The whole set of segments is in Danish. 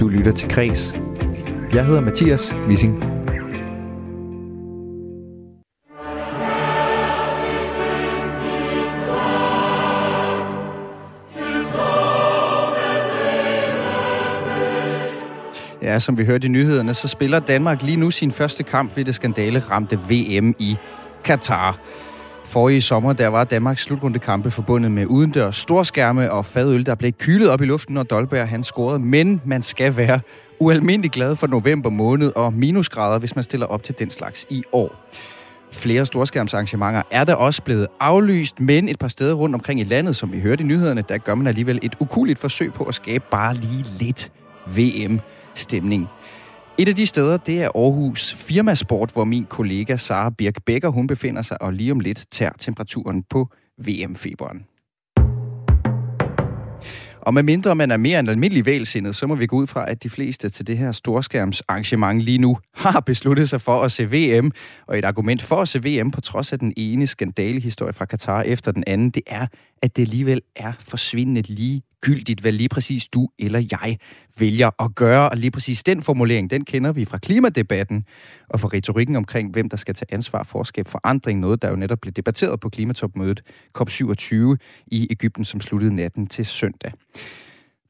Du lytter til Kres. Jeg hedder Mathias Wissing. Ja, som vi hørte i nyhederne, så spiller Danmark lige nu sin første kamp ved det skandale ramte VM i Katar. Forrige sommer, der var Danmarks slutrundekampe forbundet med udendørs storskærme og fadøl, der blev kylet op i luften, når Dolberg han scorede. Men man skal være ualmindelig glad for november måned og minusgrader, hvis man stiller op til den slags i år. Flere storskærmsarrangementer er der også blevet aflyst, men et par steder rundt omkring i landet, som vi hørte i nyhederne, der gør man alligevel et ukuligt forsøg på at skabe bare lige lidt VM-stemning. Et af de steder, det er Aarhus Firmasport, hvor min kollega Sara Birk Becker, hun befinder sig, og lige om lidt tager temperaturen på VM-feberen. Og med mindre man er mere end almindelig vælsindet, så må vi gå ud fra, at de fleste til det her storskærmsarrangement lige nu har besluttet sig for at se VM. Og et argument for at se VM på trods af den ene skandalehistorie fra Katar efter den anden, det er, at det alligevel er forsvindende lige gyldigt, hvad lige præcis du eller jeg vælger at gøre. Og lige præcis den formulering, den kender vi fra klimadebatten og fra retorikken omkring, hvem der skal tage ansvar for at skabe forandring. Noget, der jo netop blev debatteret på klimatopmødet COP27 i Ægypten, som sluttede natten til søndag.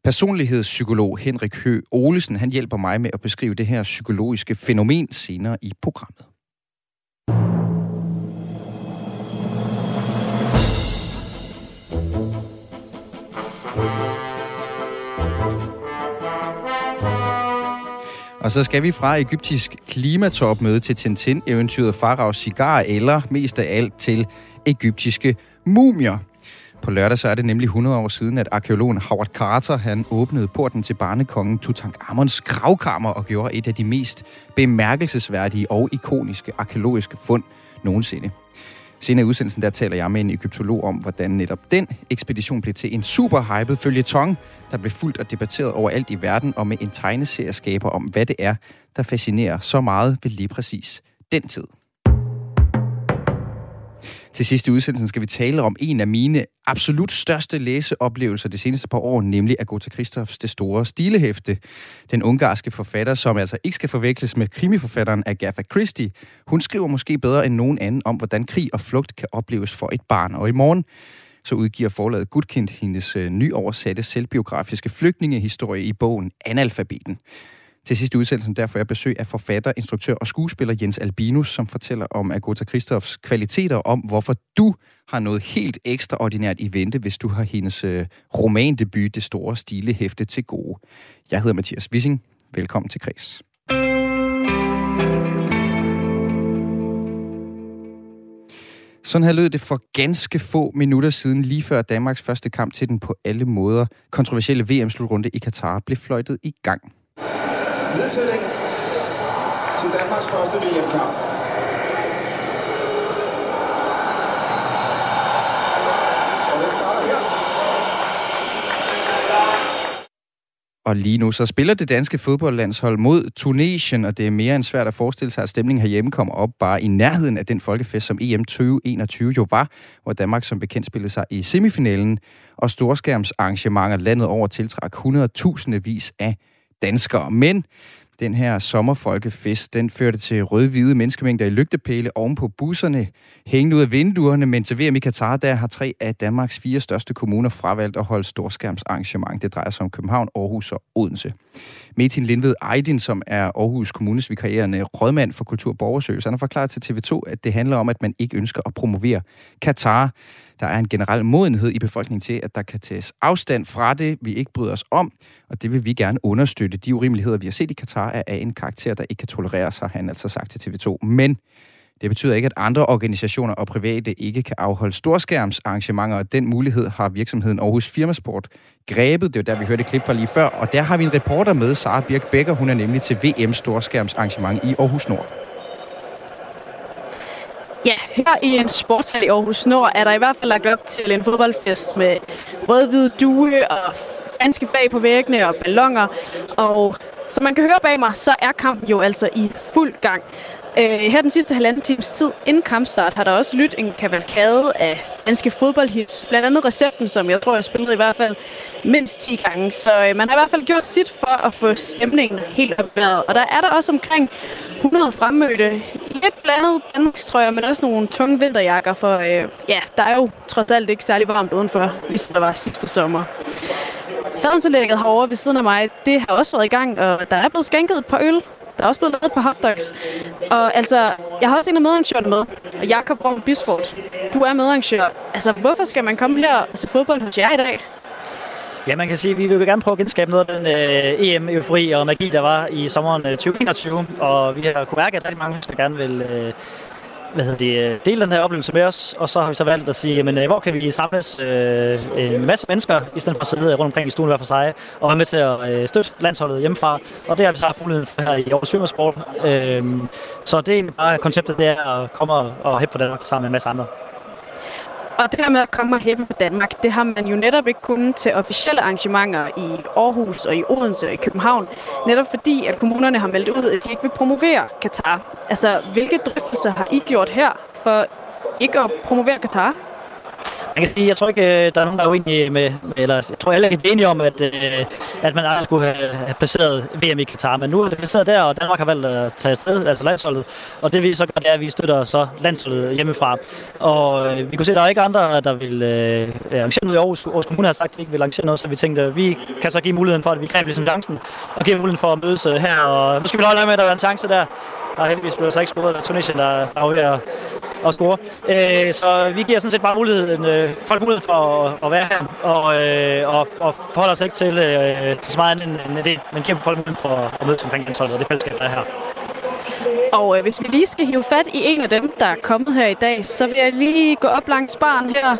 Personlighedspsykolog Henrik Hø Olesen, han hjælper mig med at beskrive det her psykologiske fænomen senere i programmet. Og så skal vi fra egyptisk klimatopmøde til Tintin-eventyret Faraos Cigar, eller mest af alt til egyptiske mumier. På lørdag så er det nemlig 100 år siden, at arkeologen Howard Carter han åbnede porten til barnekongen Tutankhamons gravkammer og gjorde et af de mest bemærkelsesværdige og ikoniske arkeologiske fund nogensinde. Senere i udsendelsen der taler jeg med en egyptolog om, hvordan netop den ekspedition blev til en super hyped følgetong, der blev fuldt og debatteret overalt i verden, og med en tegneserieskaber om, hvad det er, der fascinerer så meget ved lige præcis den tid. Til sidste udsendelse skal vi tale om en af mine absolut største læseoplevelser det seneste par år, nemlig Agatha Christophs Det Store Stilehæfte. Den ungarske forfatter, som altså ikke skal forveksles med krimiforfatteren Agatha Christie. Hun skriver måske bedre end nogen anden om, hvordan krig og flugt kan opleves for et barn. Og i morgen så udgiver forlaget Gudkind hendes øh, nyoversatte selvbiografiske flygtningehistorie i bogen Analfabeten. Til sidste udsendelsen derfor jeg besøg af forfatter, instruktør og skuespiller Jens Albinus, som fortæller om Agota Kristofs kvaliteter, om hvorfor du har noget helt ekstraordinært i vente, hvis du har hendes øh, romandebut, Det Store Stile Hæfte, til gode. Jeg hedder Mathias Wissing. Velkommen til Kres. Sådan her lød det for ganske få minutter siden, lige før Danmarks første kamp til den på alle måder kontroversielle VM-slutrunde i Katar blev fløjtet i gang. Nedtælling til Danmarks første VM-kamp. Og den starter her. Og lige nu så spiller det danske fodboldlandshold mod Tunesien, og det er mere end svært at forestille sig, at stemningen herhjemme kommer op bare i nærheden af den folkefest, som EM 2021 jo var, hvor Danmark som bekendt spillede sig i semifinalen, og storskærmsarrangementer landet over tiltrak 100.000 vis af danskere. Men den her sommerfolkefest, den førte til rød-hvide menneskemængder i lygtepæle oven på busserne, hængende ud af vinduerne, men til VM i Katar, der har tre af Danmarks fire største kommuner fravalgt at holde storskærmsarrangement. Det drejer sig om København, Aarhus og Odense. Metin Lindved Ejdin, som er Aarhus Kommunes vikarierende rådmand for Kultur- og han har forklaret til TV2, at det handler om, at man ikke ønsker at promovere Katar. Der er en generel modenhed i befolkningen til, at der kan tages afstand fra det, vi ikke bryder os om, og det vil vi gerne understøtte. De urimeligheder, vi har set i Katar, er af en karakter, der ikke kan tolereres, har han altså sagt til TV2. Men det betyder ikke, at andre organisationer og private ikke kan afholde storskærmsarrangementer, og den mulighed har virksomheden Aarhus Firmasport grebet. Det var der, vi hørte et klip fra lige før, og der har vi en reporter med, Sara Birk Becker. Hun er nemlig til VM Storskærmsarrangement i Aarhus Nord. Ja, her i en sportshal i Aarhus Nord er der i hvert fald lagt op til en fodboldfest med rød-hvid due og danske flag på væggene og ballonger. Og som man kan høre bag mig, så er kampen jo altså i fuld gang. Øh, her den sidste halvanden times tid inden kampstart har der også lyttet en kavalkade af danske fodboldhits. Blandt andet recepten, som jeg tror, jeg spillede i hvert fald mindst 10 gange. Så øh, man har i hvert fald gjort sit for at få stemningen helt op. Og der er der også omkring 100 fremmødte. Lidt blandet Danmarks men også nogle tunge vinterjakker. For øh, ja, der er jo trods alt ikke særlig varmt udenfor, ligesom der var sidste sommer. Fadensanlægget herovre ved siden af mig, det har også været i gang, og der er blevet skænket et par øl. Der er også blevet lavet på hotdogs. Og altså, jeg har også en af medarrangørerne med, og Jakob Rom Bisford. Du er medarrangør. Altså, hvorfor skal man komme her og se fodbold hos jer i dag? Ja, man kan sige, at vi vil gerne prøve at genskabe noget af den øh, EM-eufori og magi, der var i sommeren øh, 2021. Og vi har kunne mærke, at rigtig mange mennesker gerne vil øh, hvad hedder det, øh, dele den her oplevelse med os, og så har vi så valgt at sige, jamen, øh, hvor kan vi samles øh, en masse mennesker, i stedet for at sidde rundt omkring i stuen hver for sig, og være med til at øh, støtte landsholdet hjemmefra, og det har vi så altså haft muligheden for her i Aarhus Svømmersport. Øh, så det er egentlig bare konceptet, det er at komme og, og hæppe på Danmark sammen med en masse andre. Og det her med at komme og hæppe på Danmark, det har man jo netop ikke kunnet til officielle arrangementer i Aarhus og i Odense og i København. Netop fordi, at kommunerne har meldt ud, at de ikke vil promovere Katar. Altså, hvilke drøftelser har I gjort her for ikke at promovere Katar? Man kan sige, jeg tror ikke, øh, der er nogen, der er uenige med, eller jeg tror alle er enige om, at, øh, at man aldrig skulle have, placeret VM i Katar. Men nu er det placeret der, og Danmark har valgt at tage afsted, altså landsholdet. Og det vi så gør, det er, at vi støtter så landsholdet hjemmefra. Og øh, vi kunne se, at der er ikke andre, der vil øh, arrangere noget i Aarhus. Aarhus Kommune har sagt, at de ikke vil arrangere noget, så vi tænkte, at vi kan så give muligheden for, at vi greb ligesom chancen, og give muligheden for at mødes her. Og nu skal vi holde med, at der er en chance der. Der er heldigvis blevet så ikke skudt af Tunesien, der, der er ved at, score. Øh, så vi giver sådan set bare muligheden, øh, folk mulighed for at, at være her, og, øh, og, og forholde os ikke til, øh, til så meget end, end det, men giver folk muligheden for at mødes omkring landsholdet og det fællesskab, der er her. Og øh, hvis vi lige skal hive fat i en af dem, der er kommet her i dag, så vil jeg lige gå op langs baren her,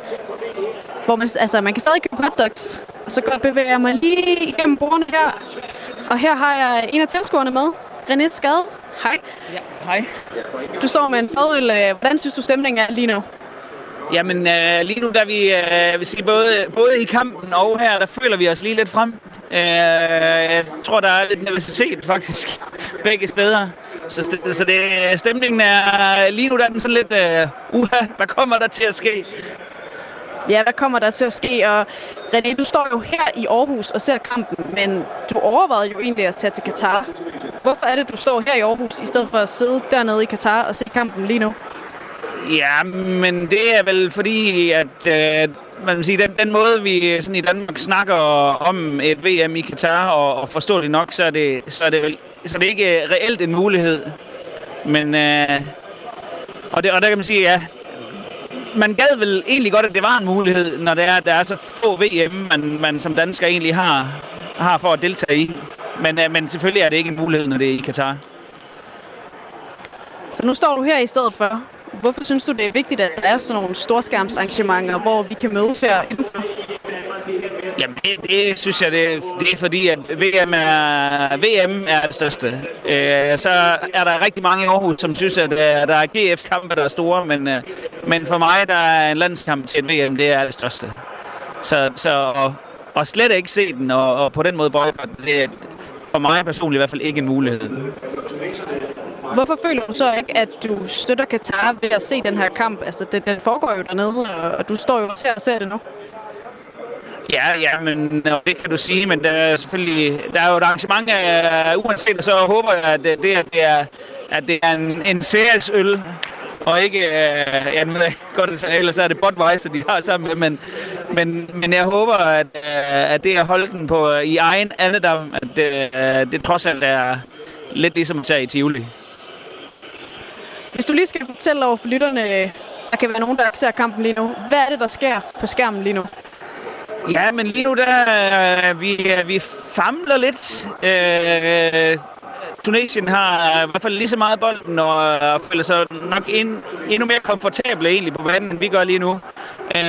hvor man, altså, man kan stadig købe hotdogs. Og så går, bevæger jeg mig lige igennem bordene her. Og her har jeg en af tilskuerne med, René Skade. Hej. Ja, hej. Du står med en fadøl. Øh, hvordan synes du, stemningen er lige nu? Jamen, øh, lige nu, der vi, øh, vi siger, både, både i kampen og her, der føler vi os lige lidt frem. Øh, jeg tror, der er lidt nervøsitet, faktisk, begge steder. Så, så det, stemningen er lige nu, der er den sådan lidt, øh, uha, hvad kommer der til at ske? Ja, hvad kommer der til at ske? Og René, du står jo her i Aarhus og ser kampen, men du overvejede jo egentlig at tage til Katar. Hvorfor er det, du står her i Aarhus, i stedet for at sidde dernede i Katar og se kampen lige nu? Ja, men det er vel fordi, at øh, man vil sige, den, den måde, vi sådan i Danmark snakker om et VM i Katar, og, og forstår det nok, så er det, så er det, så er det ikke reelt en mulighed. Men, øh, og, det, og der kan man sige, ja, man gad vel egentlig godt, at det var en mulighed, når det er, at der er så få VM, man, man som dansker egentlig har, har for at deltage i. Men, øh, men selvfølgelig er det ikke en mulighed, når det er i Katar. Så nu står du her i stedet for. Hvorfor synes du, det er vigtigt, at der er sådan nogle storskærmsarrangementer, hvor vi kan mødes her indenfor? Jamen, det, det synes jeg, det, det er fordi, at VM er, VM er det største. Øh, så er der rigtig mange i Aarhus, som synes, at øh, der er GF-kampe, der er store, men, øh, men for mig, der er en landskamp til et VM, det er det største. Så, så og, og slet ikke se den, og, og på den måde boykotte, det er for mig personligt i hvert fald ikke en mulighed. Hvorfor føler du så ikke, at du støtter Katar ved at se den her kamp? Altså, det, den foregår jo dernede, og du står jo også her og ser det nu. Ja, ja, men øh, det kan du sige, men der er selvfølgelig, der er jo et arrangement af, uanset, så håber jeg, at øh, det, det, er, det er, at det er en, en øl, og ikke, øh, ja, nu ved jeg godt, altså, ellers er det Budweiser, de har sammen med, men, men, men jeg håber, at, øh, at det er holden den på, i egen andedam, at det, øh, det trods alt er lidt ligesom at tage i Tivoli. Hvis du lige skal fortælle over for lytterne, øh, der kan være nogen, der ser kampen lige nu. Hvad er det, der sker på skærmen lige nu? Ja, men lige nu der, øh, vi, øh, vi famler lidt. Øh, Tunesien har i hvert fald lige så meget bolden og, og føler sig nok ind, endnu mere komfortable egentlig på banen, end vi gør lige nu. Øh,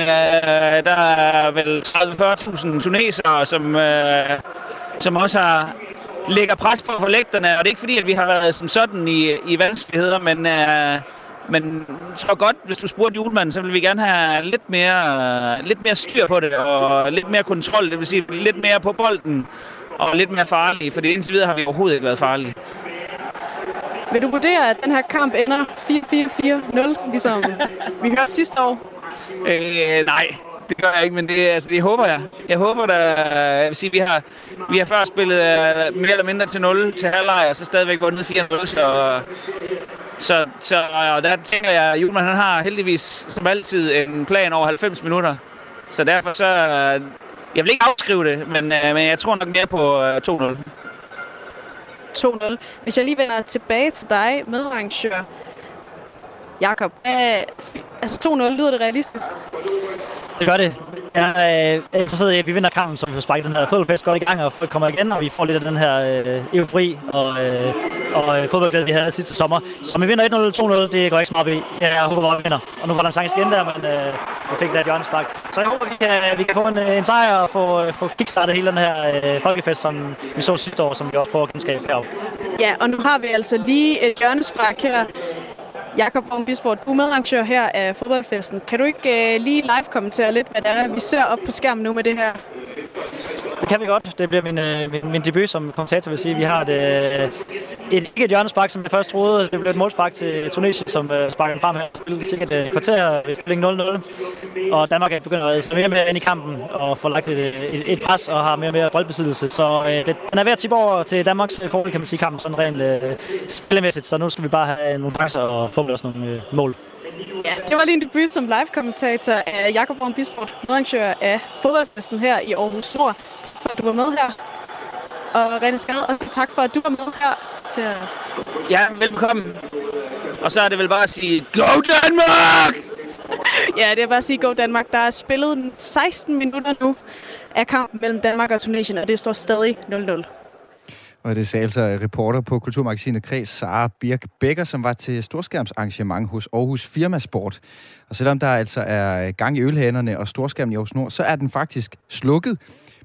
der er vel 30-40.000 tunesere, som, øh, som også har lægger pres på for lægterne, og det er ikke fordi, at vi har været som sådan i, i vanskeligheder, men, øh, men jeg tror godt, hvis du spurgte julemanden, så vil vi gerne have lidt mere, lidt mere styr på det, og lidt mere kontrol, det vil sige lidt mere på bolden, og lidt mere farlige, for indtil videre har vi overhovedet ikke været farlige. Vil du vurdere, at den her kamp ender 4-4-4-0, ligesom vi hørte sidste år? Øh, nej, det gør jeg ikke, men det, altså, det håber jeg. Jeg håber, da, jeg vil sige, vi har, vi har før spillet uh, mere eller mindre til 0 til halvleg, og så stadigvæk vundet 4-0, så, så, så og der tænker jeg, at Julman han har heldigvis som altid en plan over 90 minutter. Så derfor så, øh, jeg vil ikke afskrive det, men, uh, men jeg tror nok mere på uh, 2-0. 2-0. Hvis jeg lige vender tilbage til dig, medarrangør Jakob, altså 2-0, lyder det realistisk? Det gør det. Jeg er øh, interesseret i, at vi vinder kampen, så vi får sparket den her fodboldfest godt i gang og kommer igen, og vi får lidt af den her øh, eufori og, øh, og øh, fodboldglæde, vi havde sidste sommer. Så om vi vinder 1-0 2-0, det går ikke så meget op i. Jeg håber, at vi vinder. Og nu var der en sang igen der, men øh, jeg fik der et spark. Så jeg håber, vi kan, øh, vi kan få en, øh, en sejr og få, øh, få kickstartet hele den her øh, folkefest, som vi så sidste år, som vi også prøver at genskabe heroppe. Ja, og nu har vi altså lige et hjørnespark her Jakob Vorm Bisford, du er medarrangør her af fodboldfesten. Kan du ikke uh, lige live-kommentere lidt, hvad det er, vi ser op på skærmen nu med det her? Det kan vi godt. Det bliver min, øh, min, min debut som kommentator, vil sige. Vi har et, øh, et, ikke et hjørnespark, som jeg først troede. Det blev et målspark til Tunesien, som øh, uh, sparker frem her. Spillet sikkert øh, et kvarter øh, ved stilling 0-0. Og Danmark er begyndt at redde mere og mere ind i kampen og få lagt et, et, et pres og har mere og mere boldbesiddelse. Så øh, det, den er ved at tippe over til Danmarks fordel, kan man sige, kampen sådan rent øh, spillemæssigt. Så nu skal vi bare have nogle chancer og få også nogle øh, mål. Ja, det var lige en debut som live-kommentator af Jakob Brun Bisford, medarrangør af fodboldfesten her i Aarhus Nord. Tak for, at du var med her. Og René Skade, og tak for, at du var med her til at... Ja, velkommen. Og så er det vel bare at sige, Go Danmark! ja, det er bare at sige Go Danmark. Der er spillet 16 minutter nu af kampen mellem Danmark og Tunesien, og det står stadig 0-0. Og det sagde altså reporter på Kulturmagasinet Kreds, Sara Birk Becker, som var til storskærmsarrangement hos Aarhus Firmasport. Og selvom der altså er gang i ølhænderne og storskærmen i Aarhus Nord, så er den faktisk slukket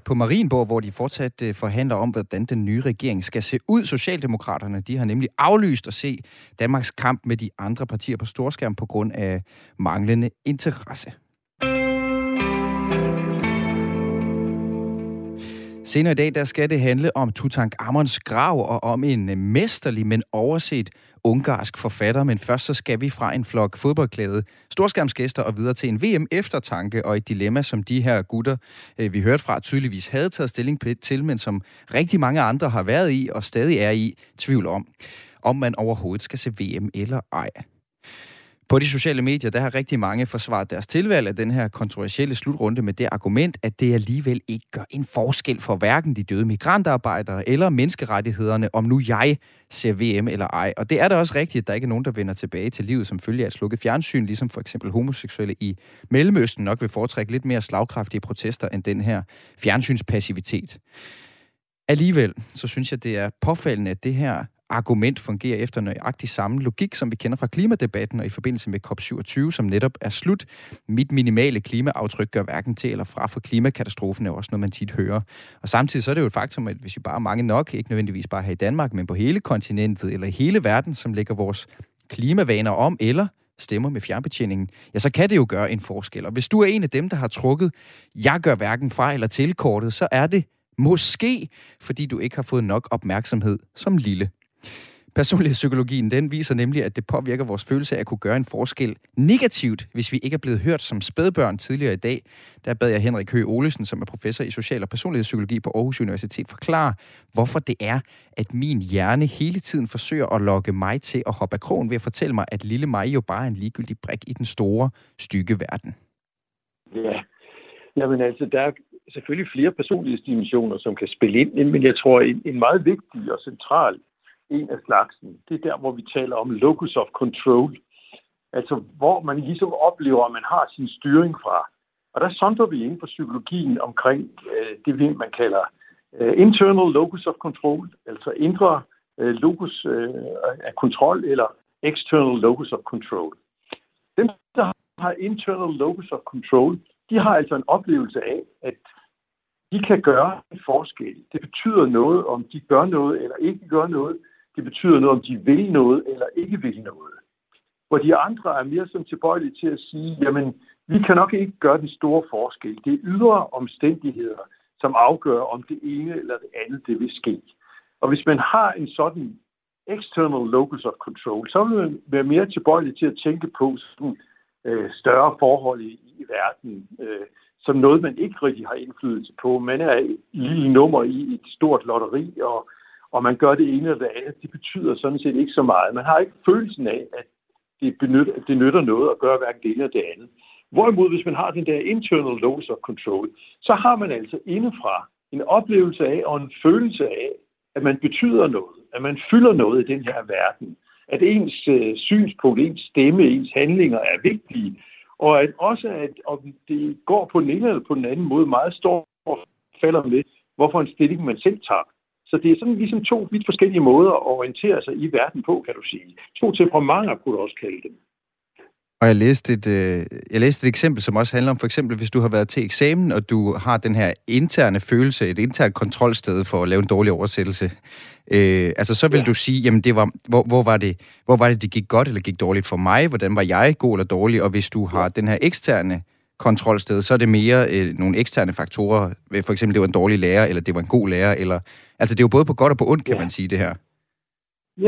på Marienborg, hvor de fortsat øh, forhandler om, hvordan den nye regering skal se ud. Socialdemokraterne de har nemlig aflyst at se Danmarks kamp med de andre partier på storskærm på grund af manglende interesse. Senere i dag, der skal det handle om Tutankhamons grav og om en øh, mesterlig, men overset ungarsk forfatter. Men først så skal vi fra en flok fodboldklæde storskærmsgæster og videre til en VM-eftertanke og et dilemma, som de her gutter, øh, vi hørte fra, tydeligvis havde taget stilling til, men som rigtig mange andre har været i og stadig er i tvivl om, om man overhovedet skal se VM eller ej. På de sociale medier, der har rigtig mange forsvaret deres tilvalg af den her kontroversielle slutrunde med det argument, at det alligevel ikke gør en forskel for hverken de døde migrantarbejdere eller menneskerettighederne, om nu jeg ser VM eller ej. Og det er da også rigtigt, at der ikke er nogen, der vender tilbage til livet som følge af at slukke fjernsyn, ligesom for eksempel homoseksuelle i Mellemøsten nok vil foretrække lidt mere slagkraftige protester end den her fjernsynspassivitet. Alligevel, så synes jeg, det er påfaldende, at det her argument fungerer efter nøjagtig samme logik, som vi kender fra klimadebatten og i forbindelse med COP27, som netop er slut. Mit minimale klimaaftryk gør hverken til eller fra, for klimakatastrofen er også noget, man tit hører. Og samtidig så er det jo et faktum, at hvis vi bare er mange nok, ikke nødvendigvis bare her i Danmark, men på hele kontinentet eller hele verden, som lægger vores klimavaner om, eller stemmer med fjernbetjeningen, ja, så kan det jo gøre en forskel. Og hvis du er en af dem, der har trukket, jeg gør hverken fra eller til kortet, så er det måske, fordi du ikke har fået nok opmærksomhed som lille. Personlighedspsykologien den viser nemlig, at det påvirker vores følelse af at kunne gøre en forskel negativt, hvis vi ikke er blevet hørt som spædbørn tidligere i dag. Der bad jeg Henrik Høgh Olesen, som er professor i social- og personlighedspsykologi på Aarhus Universitet, forklare, hvorfor det er, at min hjerne hele tiden forsøger at lokke mig til at hoppe af krogen ved at fortælle mig, at lille mig jo bare er en ligegyldig brik i den store, stykke verden. Ja, Jamen altså, der er selvfølgelig flere personlighedsdimensioner, som kan spille ind, men jeg tror, en, en meget vigtig og central en af slagsen. Det er der, hvor vi taler om locus of control. Altså, hvor man ligesom oplever, at man har sin styring fra. Og der sonder vi inden for psykologien omkring øh, det, man kalder øh, internal locus of control, altså indre øh, locus øh, af kontrol, eller external locus of control. Dem, der har internal locus of control, de har altså en oplevelse af, at de kan gøre en forskel. Det betyder noget, om de gør noget eller ikke gør noget. Det betyder noget, om de vil noget eller ikke vil noget. Hvor de andre er mere som tilbøjelige til at sige, jamen, vi kan nok ikke gøre den store forskel. Det er ydre omstændigheder, som afgør, om det ene eller det andet det vil ske. Og hvis man har en sådan external locus of control, så vil man være mere tilbøjelig til at tænke på sådan, øh, større forhold i, i verden, øh, som noget, man ikke rigtig har indflydelse på. Man er et lille nummer i et stort lotteri, og, og man gør det ene eller det andet. Det betyder sådan set ikke så meget. Man har ikke følelsen af, at det, benytter, at det nytter noget at gøre hverken det ene eller det andet. Hvorimod, hvis man har den der internal locus of control, så har man altså indefra en oplevelse af og en følelse af, at man betyder noget, at man fylder noget i den her verden, at ens øh, synspunkt, ens stemme, ens handlinger er vigtige, og at også, at om det går på den ene eller på den anden måde, meget står og falder med, hvorfor en stilling man selv tager. Så det er sådan ligesom to vidt forskellige måder at orientere sig i verden på, kan du sige. To temperamenter kunne du også kalde dem. Og jeg læste, et, øh, jeg læste et eksempel, som også handler om, for eksempel, hvis du har været til eksamen, og du har den her interne følelse, et internt kontrolsted for at lave en dårlig oversættelse. Øh, altså, så vil ja. du sige, jamen, det var, hvor, hvor, var det, hvor var det, det gik godt eller gik dårligt for mig? Hvordan var jeg god eller dårlig? Og hvis du har den her eksterne kontrolsted, så er det mere øh, nogle eksterne faktorer. For eksempel, det var en dårlig lærer, eller det var en god lærer. Eller, altså, det er jo både på godt og på ondt, kan ja. man sige, det her.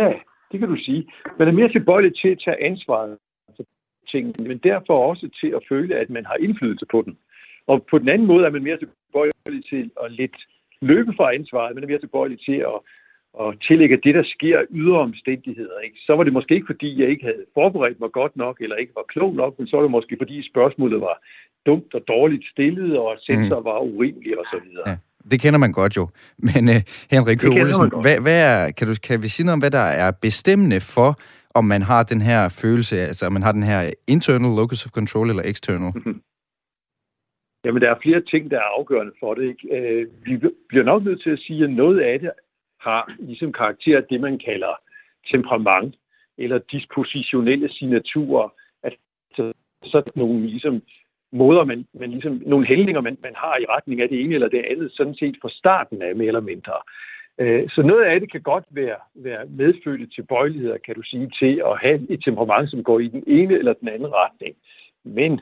Ja, det kan du sige. Man er mere tilbøjelig til at tage ansvaret tingene, men derfor også til at føle, at man har indflydelse på den. Og på den anden måde er man mere tilbøjelig til at lidt løbe fra ansvaret, man er mere tilbøjelig til at, at tillægge det, der sker ydre omstændigheder. Ikke? Så var det måske ikke, fordi jeg ikke havde forberedt mig godt nok, eller ikke var klog nok, men så var det måske, fordi spørgsmålet var dumt og dårligt stillet, og sensor mm. var urimelig og så videre. Ja. Det kender man godt jo. Men uh, Henrik Olsen, hvad, hvad er, kan, du, kan vi sige noget om, hvad der er bestemmende for, om man har den her følelse, altså om man har den her internal locus of control eller external? Jamen, der er flere ting, der er afgørende for det. Ikke? Øh, vi bliver nok nødt til at sige, at noget af det har ligesom karakter af det, man kalder temperament eller dispositionelle signaturer. Altså sådan nogle ligesom måder, man, man ligesom, nogle hældninger, man, man har i retning af det ene eller det andet, sådan set fra starten af mere eller mindre. Øh, så noget af det kan godt være, være medfødte tilbøjeligheder, kan du sige, til at have et temperament, som går i den ene eller den anden retning. Men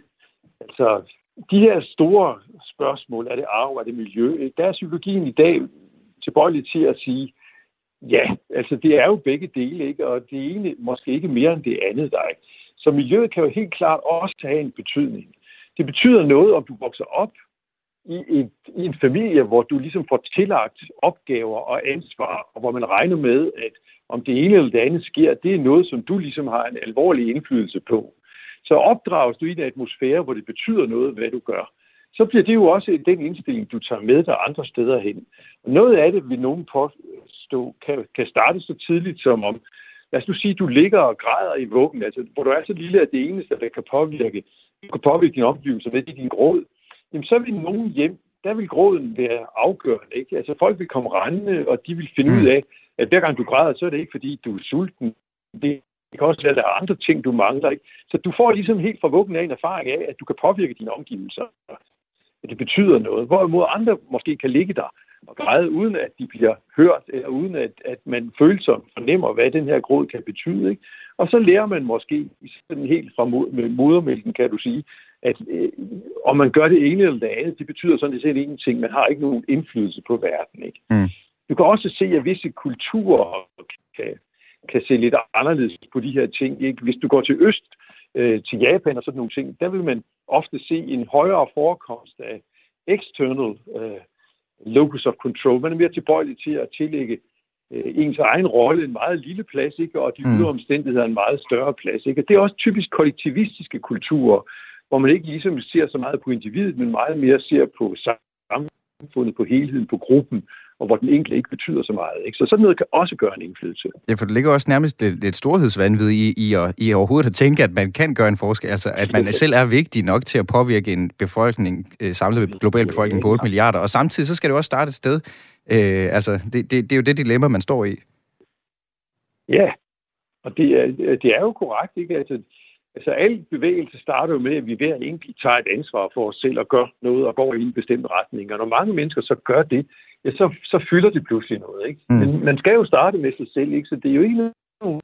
altså, de her store spørgsmål, er det arv, er det miljø, der er psykologien i dag tilbøjelig til at sige, ja, altså det er jo begge dele, ikke? og det ene måske ikke mere end det andet dig. Så miljøet kan jo helt klart også have en betydning. Det betyder noget, om du vokser op i, et, i en familie, hvor du ligesom får tillagt opgaver og ansvar, og hvor man regner med, at om det ene eller det andet sker, det er noget, som du ligesom har en alvorlig indflydelse på. Så opdrages du i en atmosfære, hvor det betyder noget, hvad du gør, så bliver det jo også den indstilling, du tager med dig andre steder hen. Og noget af det vil nogen påstå, kan, kan starte så tidligt som om, lad os nu sige, du ligger og græder i vuggen, altså, hvor du er så lille, at det eneste, der kan påvirke, kan påvirke din omgivelser, det er din gråd jamen så vil nogen hjem, der vil gråden være afgørende. Ikke? Altså folk vil komme rendende, og de vil finde ud af, at hver gang du græder, så er det ikke fordi, du er sulten. Det kan også være, at der er andre ting, du mangler. Ikke? Så du får ligesom helt fra vuggen af en erfaring af, at du kan påvirke dine omgivelser. At det betyder noget. Hvorimod andre måske kan ligge der og græde, uden at de bliver hørt, eller uden at, at man følsomt fornemmer, hvad den her gråd kan betyde. Ikke? Og så lærer man måske sådan helt fra modermælken, kan du sige, at øh, om man gør det ene eller det andet, det betyder sådan set ingenting. Man har ikke nogen indflydelse på verden. Ikke? Mm. Du kan også se, at visse kulturer kan, kan se lidt anderledes på de her ting. Ikke? Hvis du går til øst, øh, til Japan og sådan nogle ting, der vil man ofte se en højere forekomst af external øh, locus of control. Man er mere tilbøjelig til at tillægge øh, ens egen rolle en meget lille plads, ikke? og de mm. ydre omstændigheder en meget større plads. Ikke? Og det er også typisk kollektivistiske kulturer, hvor man ikke ligesom ser så meget på individet, men meget mere ser på samfundet, på helheden, på gruppen, og hvor den enkelte ikke betyder så meget. Ikke? Så sådan noget kan også gøre en indflydelse. Ja, for det ligger også nærmest lidt, lidt storhedsvandvid i, i, at, i overhovedet at tænke, at man kan gøre en forskel. Altså, at man selv er vigtig nok til at påvirke en befolkning, øh, samlet global befolkning på 8 milliarder, og samtidig så skal det også starte et sted. Øh, altså, det, det, det er jo det dilemma, man står i. Ja, og det er, det er jo korrekt, ikke? Altså, Altså al bevægelse starter jo med, at vi hver enkelt tager et ansvar for os selv og gør noget og går i en bestemt retning. Og når mange mennesker så gør det, ja, så, så fylder det pludselig noget. Ikke? Mm. Men man skal jo starte med sig selv, ikke? så det er jo ikke nogen,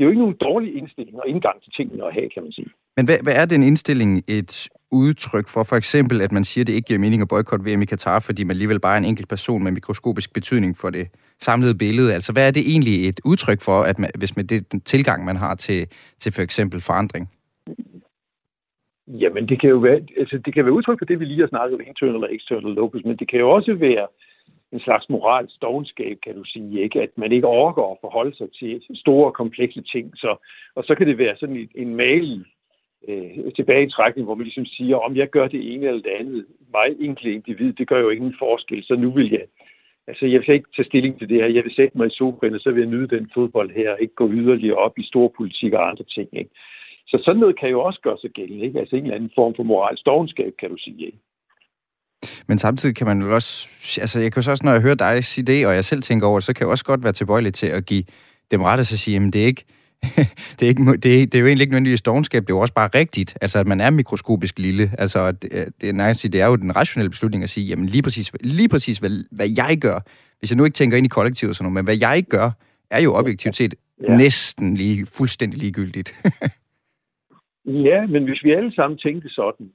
det er jo ikke nogen dårlig indstilling og indgang til tingene at have, kan man sige. Men hvad, hvad er den indstilling, et udtryk for? For eksempel, at man siger, at det ikke giver mening at boykotte VM i Katar, fordi man alligevel bare er en enkelt person med mikroskopisk betydning for det samlede billede. Altså, hvad er det egentlig et udtryk for, at man, hvis man det den tilgang, man har til, til for eksempel forandring? Jamen, det kan jo være, altså, det kan være udtryk for det, vi lige har snakket om, internal eller external locus, men det kan jo også være en slags moralsk dogenskab, kan du sige, ikke? at man ikke overgår at forholde sig til store, komplekse ting. Så, og så kan det være sådan en, en malig øh, tilbagetrækning, hvor man ligesom siger, om jeg gør det ene eller det andet, mig enkelt individ, det gør jo ingen forskel, så nu vil jeg, altså jeg vil ikke tage stilling til det her, jeg vil sætte mig i sofaen, og så vil jeg nyde den fodbold her, ikke gå yderligere op i stor politik og andre ting. Ikke? Så sådan noget kan jo også gøre sig gældende, ikke? altså en eller anden form for moralsk dogenskab, kan du sige. Ikke? Men samtidig kan man jo også, altså jeg kan så også, når jeg hører dig sige det, og jeg selv tænker over det, så kan jeg også godt være tilbøjelig til at give dem ret og så sige, at det er ikke, det, er ikke, det, er, det er jo egentlig ikke nødvendigvis dogenskab, det er jo også bare rigtigt, altså at man er mikroskopisk lille. Altså det, det, er, nice, det er jo den rationelle beslutning at sige, jamen lige præcis, lige præcis hvad, hvad jeg gør, hvis jeg nu ikke tænker ind i kollektivet og sådan noget, men hvad jeg gør, er jo objektivt set ja. næsten lige, fuldstændig ligegyldigt. ja, men hvis vi alle sammen tænkte sådan,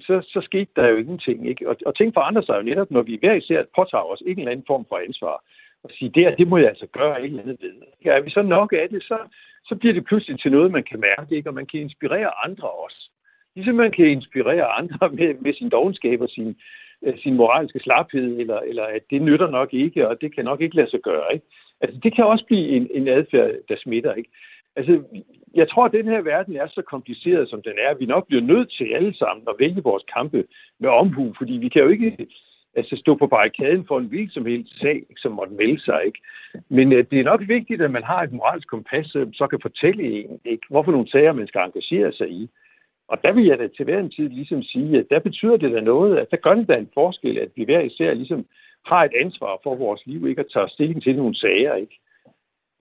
så, så skete der jo ingenting. Ikke? Og, og ting forandrer sig jo netop, når vi hver især påtager os en eller anden form for ansvar. Og sige, det, her, det må jeg altså gøre et eller andet ved. Ja, er vi så nok af det, så, så bliver det pludselig til noget, man kan mærke, ikke? og man kan inspirere andre også. Ligesom man kan inspirere andre med, med sin dogenskab og sin, øh, sin moralske slaphed, eller, eller at det nytter nok ikke, og det kan nok ikke lade sig gøre. Ikke? Altså, det kan også blive en, en adfærd, der smitter. Ikke? Altså, jeg tror, at den her verden er så kompliceret, som den er. Vi nok bliver nødt til alle sammen at vælge vores kampe med omhu, fordi vi kan jo ikke altså, stå på barrikaden for en hvilken som helst sag, som måtte melde sig. Ikke? Men uh, det er nok vigtigt, at man har et moralsk kompas, øh, som så kan fortælle en, ikke? hvorfor nogle sager man skal engagere sig i. Og der vil jeg da til hver en tid ligesom sige, at der betyder det da noget, at der gør det da en forskel, at vi hver især ligesom har et ansvar for vores liv, ikke at tage stilling til nogle sager, ikke?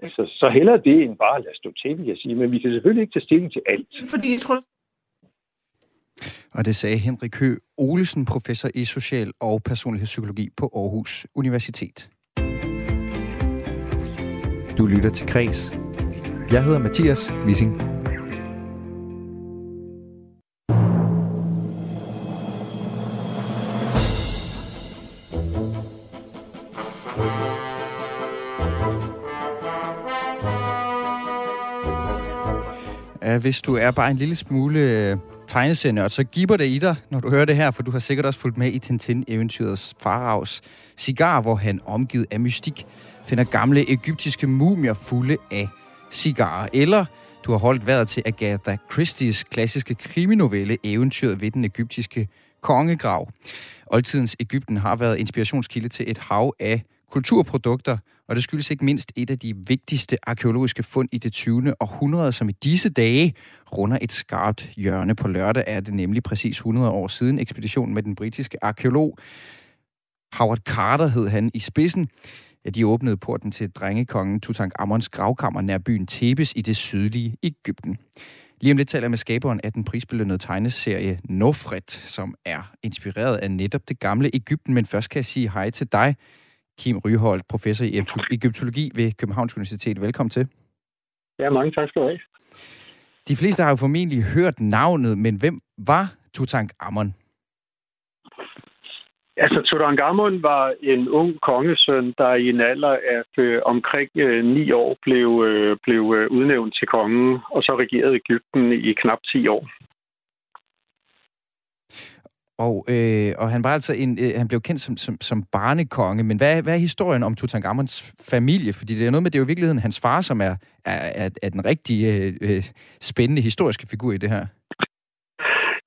Altså, så heller det end bare at lade stå til, vil jeg sige. Men vi kan selvfølgelig ikke tage stilling til alt. Fordi jeg tror... Og det sagde Henrik Hø Olesen, professor i social- og personlighedspsykologi på Aarhus Universitet. Du lytter til Kres. Jeg hedder Mathias Wissing. Ja, hvis du er bare en lille smule øh, tegnesende, og så giver det i dig, når du hører det her, for du har sikkert også fulgt med i Tintin-eventyrets Faraos cigar, hvor han omgivet af mystik finder gamle egyptiske mumier fulde af cigarer. Eller du har holdt vejret til Agatha Christie's klassiske kriminovelle Eventyret ved den egyptiske kongegrav. Oldtidens Ægypten har været inspirationskilde til et hav af kulturprodukter, og det skyldes ikke mindst et af de vigtigste arkeologiske fund i det 20. århundrede, som i disse dage runder et skarpt hjørne. På lørdag er det nemlig præcis 100 år siden ekspeditionen med den britiske arkeolog Howard Carter hed han i spidsen. Ja, de åbnede porten til drengekongen Tutankhamons gravkammer nær byen Thebes i det sydlige Ægypten. Lige om lidt taler jeg med skaberen af den prisbelønnede tegneserie Nofret, som er inspireret af netop det gamle Ægypten. Men først kan jeg sige hej til dig, Kim Ryholdt, professor i Egyptologi ved Københavns Universitet. Velkommen til. Ja, mange tak skal du have. De fleste har jo formentlig hørt navnet, men hvem var Tutankhamon? Altså, Tutankhamon var en ung kongesøn, der i en alder af øh, omkring øh, ni år blev, øh, blev øh, udnævnt til kongen, og så regerede Ægypten i knap 10 år. Og, øh, og han var altså en, øh, han blev kendt som, som, som barnekonge, men hvad, hvad er historien om Tutankhamons familie? Fordi det er noget med, det er jo i virkeligheden hans far, som er, er, er, er den rigtige øh, øh spændende historiske figur i det her.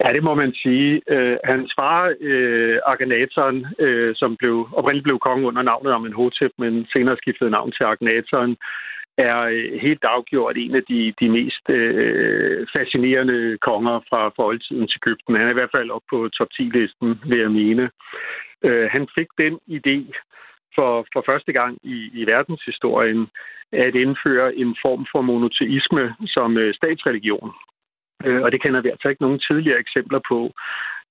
Ja, det må man sige. Øh, hans far, øh, Akhenaton, øh, som blev, oprindeligt blev konge under navnet Amenhotep, men senere skiftede navn til Akhenaton, er øh, helt afgjort en af de, de mest øh, fascinerende konger fra, forholdtiden oldtidens Ægypten. Han er i hvert fald oppe på top 10-listen, vil jeg mene. Øh, han fik den idé for, for første gang i, i verdenshistorien at indføre en form for monoteisme som øh, statsreligion. Øh, og det kender vi altså ikke nogen tidligere eksempler på.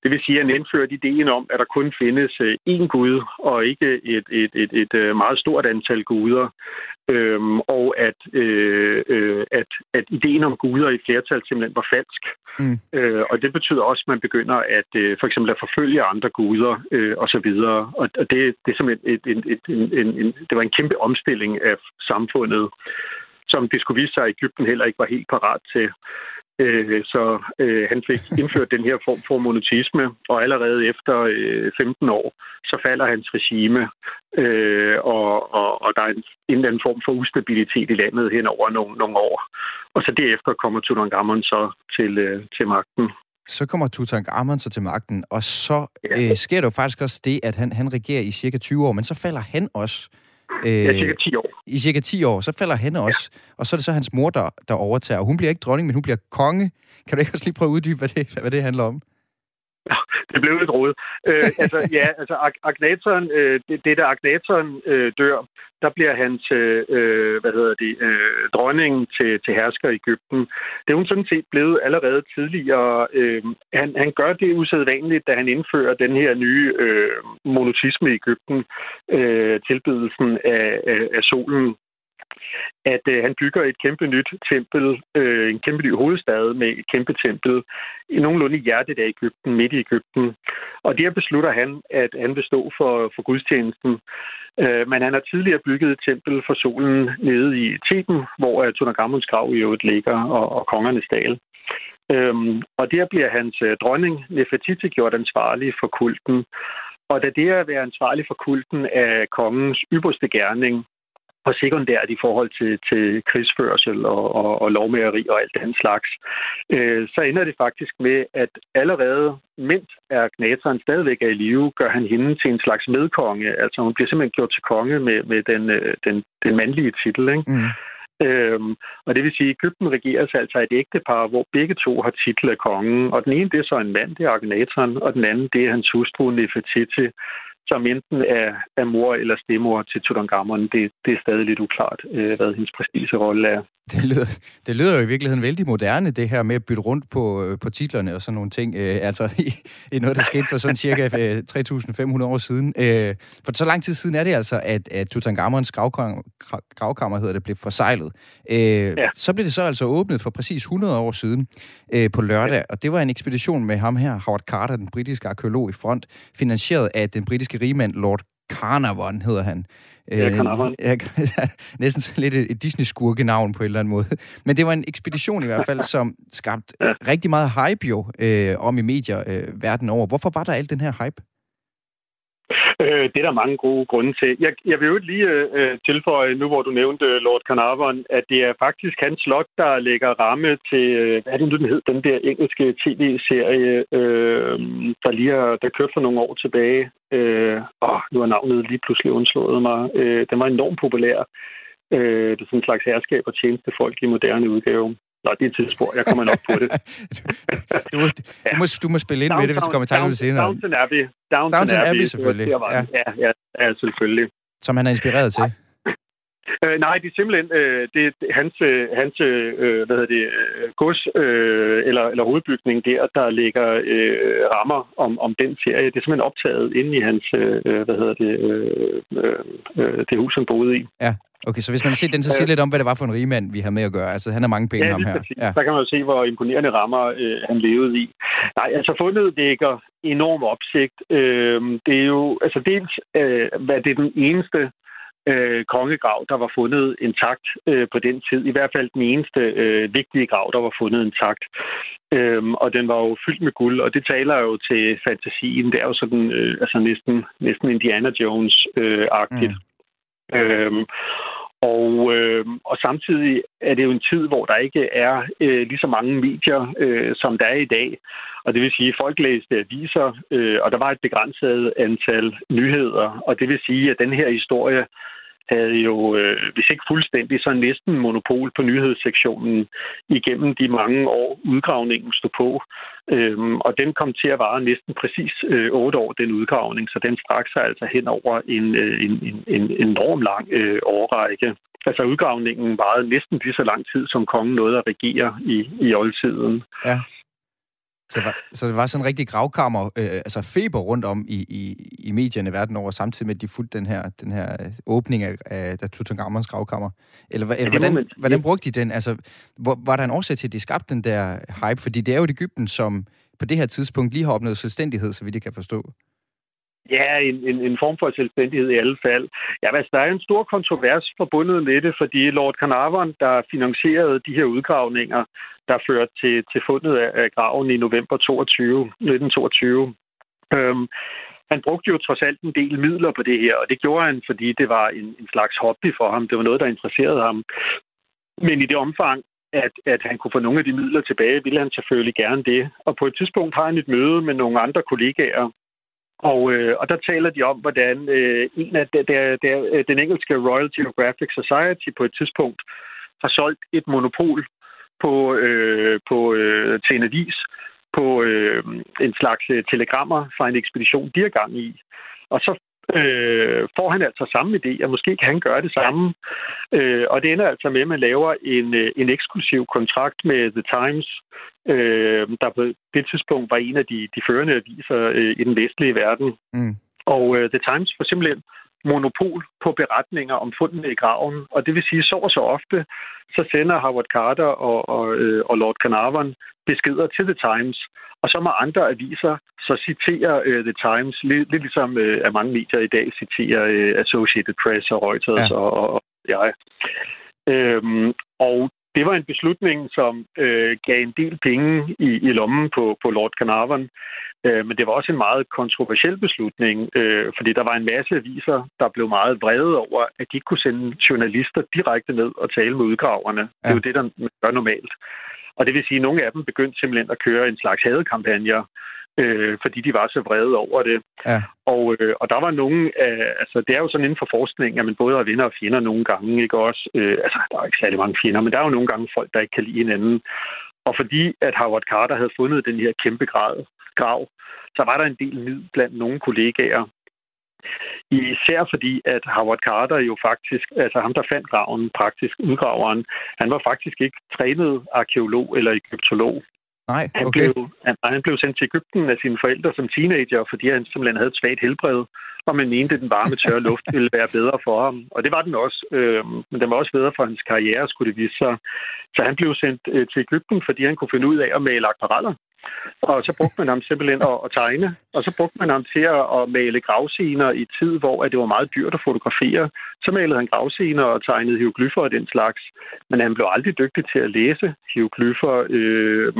Det vil sige, at han indførte ideen om, at der kun findes øh, én Gud, og ikke et, et, et, et øh, meget stort antal guder. Øhm, og at, øh, øh, at, at ideen om guder i flertal simpelthen var falsk. Mm. Øh, og det betyder også, at man begynder at øh, for eksempel at forfølge andre guder øh, og så videre. Og, og det, det er simpelthen et, et, et, en, en, en, det var en kæmpe omstilling af samfundet, som det skulle vise sig, at Ægypten heller ikke var helt parat til. Øh, så øh, han fik indført den her form for monotisme, og allerede efter øh, 15 år, så falder hans regime, øh, og, og, og der er en, en eller anden form for ustabilitet i landet hen over nogle, nogle år. Og så derefter kommer Tutankhamon så til, øh, til magten. Så kommer Tutankhamon så til magten, og så ja. øh, sker der jo faktisk også det, at han, han regerer i cirka 20 år, men så falder han også Øh, ja, cirka 10 år. I cirka 10 år, så falder han også, ja. og så er det så hans mor, der, der overtager. Hun bliver ikke dronning, men hun bliver konge. Kan du ikke også lige prøve at uddybe, hvad det, hvad det handler om? Det blev lidt råd. Øh, altså, ja, altså Agnatoren, øh, det, det der Agnatoren øh, dør, der bliver hans, øh, øh, hvad hedder det, øh, dronning til, til hersker i Ægypten. Det er hun sådan set blevet allerede tidligere. Øh, han, han gør det usædvanligt, da han indfører den her nye øh, monotisme i Ægypten, øh, tilbydelsen af, af, af solen at øh, han bygger et kæmpe nyt tempel, øh, en kæmpe ny hovedstad med et kæmpe tempel, i nogenlunde i hjertet af Ægypten, midt i Ægypten. Og der beslutter han, at han vil stå for, for gudstjenesten. Øh, men han har tidligere bygget et tempel for solen nede i Theben, hvor uh, Tutankhamons grav i øvrigt ligger, og, og kongernes dal. Øhm, og der bliver hans øh, dronning Nefertiti gjort ansvarlig for kulten. Og da det at være ansvarlig for kulten er kongens ypperste gerning, og sekundært i forhold til, til krigsførsel og, og, og lovmageri og alt den slags, øh, så ender det faktisk med, at allerede mens er Gnatoren stadigvæk er i live, gør han hende til en slags medkonge. Altså hun bliver simpelthen gjort til konge med, med den, øh, den, den mandlige titel. Ikke? Mm. Øhm, og det vil sige, at Ægypten regeres altså et ægtepar, hvor begge to har titel af kongen. Og den ene, det er så en mand, det er Agnatoren, og den anden, det er hans hustru Nefertiti, som enten er, er mor eller stemor til Tutankhamon. Det, det er stadig lidt uklart, øh, hvad hendes præcise rolle er. Det lyder, det lyder jo i virkeligheden vældig moderne, det her med at bytte rundt på, øh, på titlerne og sådan nogle ting. Øh, altså i, i noget, der skete for sådan cirka 3.500 øh, år siden. Øh, for så lang tid siden er det altså, at, at Tutankhamons gravkammer, gravkammer hedder det, blev forsejlet. Øh, ja. Så blev det så altså åbnet for præcis 100 år siden øh, på lørdag, ja. og det var en ekspedition med ham her, Howard Carter, den britiske arkeolog i front, finansieret af den britiske rigmand Lord Carnarvon, hedder han. Ja, Carnarvon. Ja, næsten lidt et Disney-skurkenavn på en eller anden måde. Men det var en ekspedition i hvert fald, som skabte ja. rigtig meget hype jo øh, om i medier øh, verden over. Hvorfor var der alt den her hype? Øh, det er der mange gode grunde til. Jeg, jeg vil jo lige øh, tilføje, nu hvor du nævnte øh, Lord Carnarvon, at det er faktisk hans slot, der lægger ramme til, øh, hvad er det nu, den hed, den der engelske tv-serie, øh, der lige har, der kørte for nogle år tilbage. Øh, åh, nu er navnet lige pludselig undslået mig. Øh, den var enormt populær. Øh, det er sådan en slags herskab og tjenestefolk i moderne udgave. Nå, det er et tidsspor. Jeg kommer nok på det. du, du, du, må, du må spille ind Downtown, med det, hvis du kommer i tanke om det senere. Downton Abbey. Downton, Downton Abbey, Abbey selvfølgelig. Ja. Ja, ja, ja, selvfølgelig. Som han er inspireret til. Øh, nej, det er simpelthen øh, det, det, hans, øh, hans øh, hvad hedder det, øh, gods øh, eller, eller hovedbygning der, der ligger øh, rammer om, om den serie. Det er simpelthen optaget inde i hans, øh, hvad hedder det, øh, øh, det hus, han boede i. Ja. Okay, så hvis man har set den, så siger lidt om, hvad det var for en rigmand, vi har med at gøre. Altså, han har mange penge, ja, ham her. Ja, Der kan man jo se, hvor imponerende rammer øh, han levede i. Nej, altså fundet vækker enorm opsigt. Øh, det er jo, altså dels, øh, hvad det er den eneste øh, kongegrav, der var fundet intakt øh, på den tid. I hvert fald den eneste øh, vigtige grav, der var fundet intakt. Øhm, og den var jo fyldt med guld, og det taler jo til fantasien. Det er jo sådan øh, altså næsten, næsten Indiana Jones-agtigt. Mm. Øhm, og, øh, og samtidig er det jo en tid, hvor der ikke er øh, lige så mange medier, øh, som der er i dag. Og det vil sige, at folk læste aviser, øh, og der var et begrænset antal nyheder. Og det vil sige, at den her historie havde jo, øh, hvis ikke fuldstændig, så næsten monopol på nyhedssektionen igennem de mange år, udgravningen stod på. Øhm, og den kom til at vare næsten præcis øh, otte år, den udgravning, så den strakte sig altså hen over en, øh, en, en, en enorm lang øh, årrække. Altså udgravningen varede næsten lige så lang tid, som kongen nåede at regere i, i oldtiden. Ja. Så det var, så det var sådan en rigtig gravkammer, øh, altså feber rundt om i, i, i medierne verden over, samtidig med, at de fulgte den her, den her åbning af, af Tutankhamons gravkammer. Eller, eller ja, hvordan, hvordan brugte de den? Altså, hvor, var der en årsag til, at de skabte den der hype? Fordi det er jo et Ægypten, som på det her tidspunkt lige har opnået selvstændighed, så vidt jeg kan forstå. Ja, en, en, en form for selvstændighed i alle fald. Ja, altså, der er en stor kontrovers forbundet med det, fordi Lord Carnarvon, der finansierede de her udgravninger, der førte til, til fundet af, af graven i november 22, 1922, øhm, han brugte jo trods alt en del midler på det her, og det gjorde han, fordi det var en, en slags hobby for ham. Det var noget, der interesserede ham. Men i det omfang, at, at han kunne få nogle af de midler tilbage, ville han selvfølgelig gerne det. Og på et tidspunkt har han et møde med nogle andre kollegaer, og, øh, og der taler de om, hvordan øh, en af der, der, der, den engelske Royal Geographic Society på et tidspunkt har solgt et monopol på, øh, på, øh, til en avis på øh, en slags øh, telegrammer fra en ekspedition, de er gang i. Og så øh, får han altså samme idé, og måske kan han gøre det samme. Øh, og det ender altså med, at man laver en, øh, en eksklusiv kontrakt med The Times, øh, der på det tidspunkt var en af de, de førende aviser øh, i den vestlige verden. Mm. Og øh, The Times får simpelthen monopol på beretninger om fundene i graven. Og det vil sige, så og så ofte, så sender Howard Carter og, og, øh, og Lord Carnarvon beskeder til The Times, og så må andre aviser så citere uh, The Times, lidt, lidt ligesom uh, at mange medier i dag citerer uh, Associated Press og Reuters ja. og, og, og ja. Øhm, og det var en beslutning, som øh, gav en del penge i, i lommen på, på Lord Carnarvon. Øh, men det var også en meget kontroversiel beslutning, øh, fordi der var en masse aviser, der blev meget vrede over, at de ikke kunne sende journalister direkte ned og tale med udgraverne. Ja. Det er jo det, der gør normalt. Og det vil sige, at nogle af dem begyndte simpelthen at køre en slags hadekampagner, øh, fordi de var så vrede over det. Ja. Og, øh, og der var nogen, øh, altså det er jo sådan inden for forskning, at man både har vinder og fjender nogle gange, ikke også? Øh, altså, der er ikke særlig mange fjender, men der er jo nogle gange folk, der ikke kan lide hinanden. Og fordi at Howard Carter havde fundet den her kæmpe grad, grav, så var der en del nid blandt nogle kollegaer. Især fordi, at Howard Carter jo faktisk, altså ham, der fandt graven, praktisk udgraveren, han var faktisk ikke trænet arkeolog eller egyptolog. Nej, okay. han, blev, han, han blev sendt til Ægypten af sine forældre som teenager, fordi han simpelthen havde et svagt helbred, og man mente, at den varme, tørre luft ville være bedre for ham. Og det var den også, øh, men den var også bedre for hans karriere, skulle det vise sig. Så han blev sendt øh, til Ægypten, fordi han kunne finde ud af at male akvareller. Og så brugte man ham simpelthen at, at tegne, og så brugte man ham til at, at male gravscener i tid, hvor at det var meget dyrt at fotografere. Så malede han gravscener og tegnede hieroglyffer og den slags. Men han blev aldrig dygtig til at læse hieroglyffer. Øh,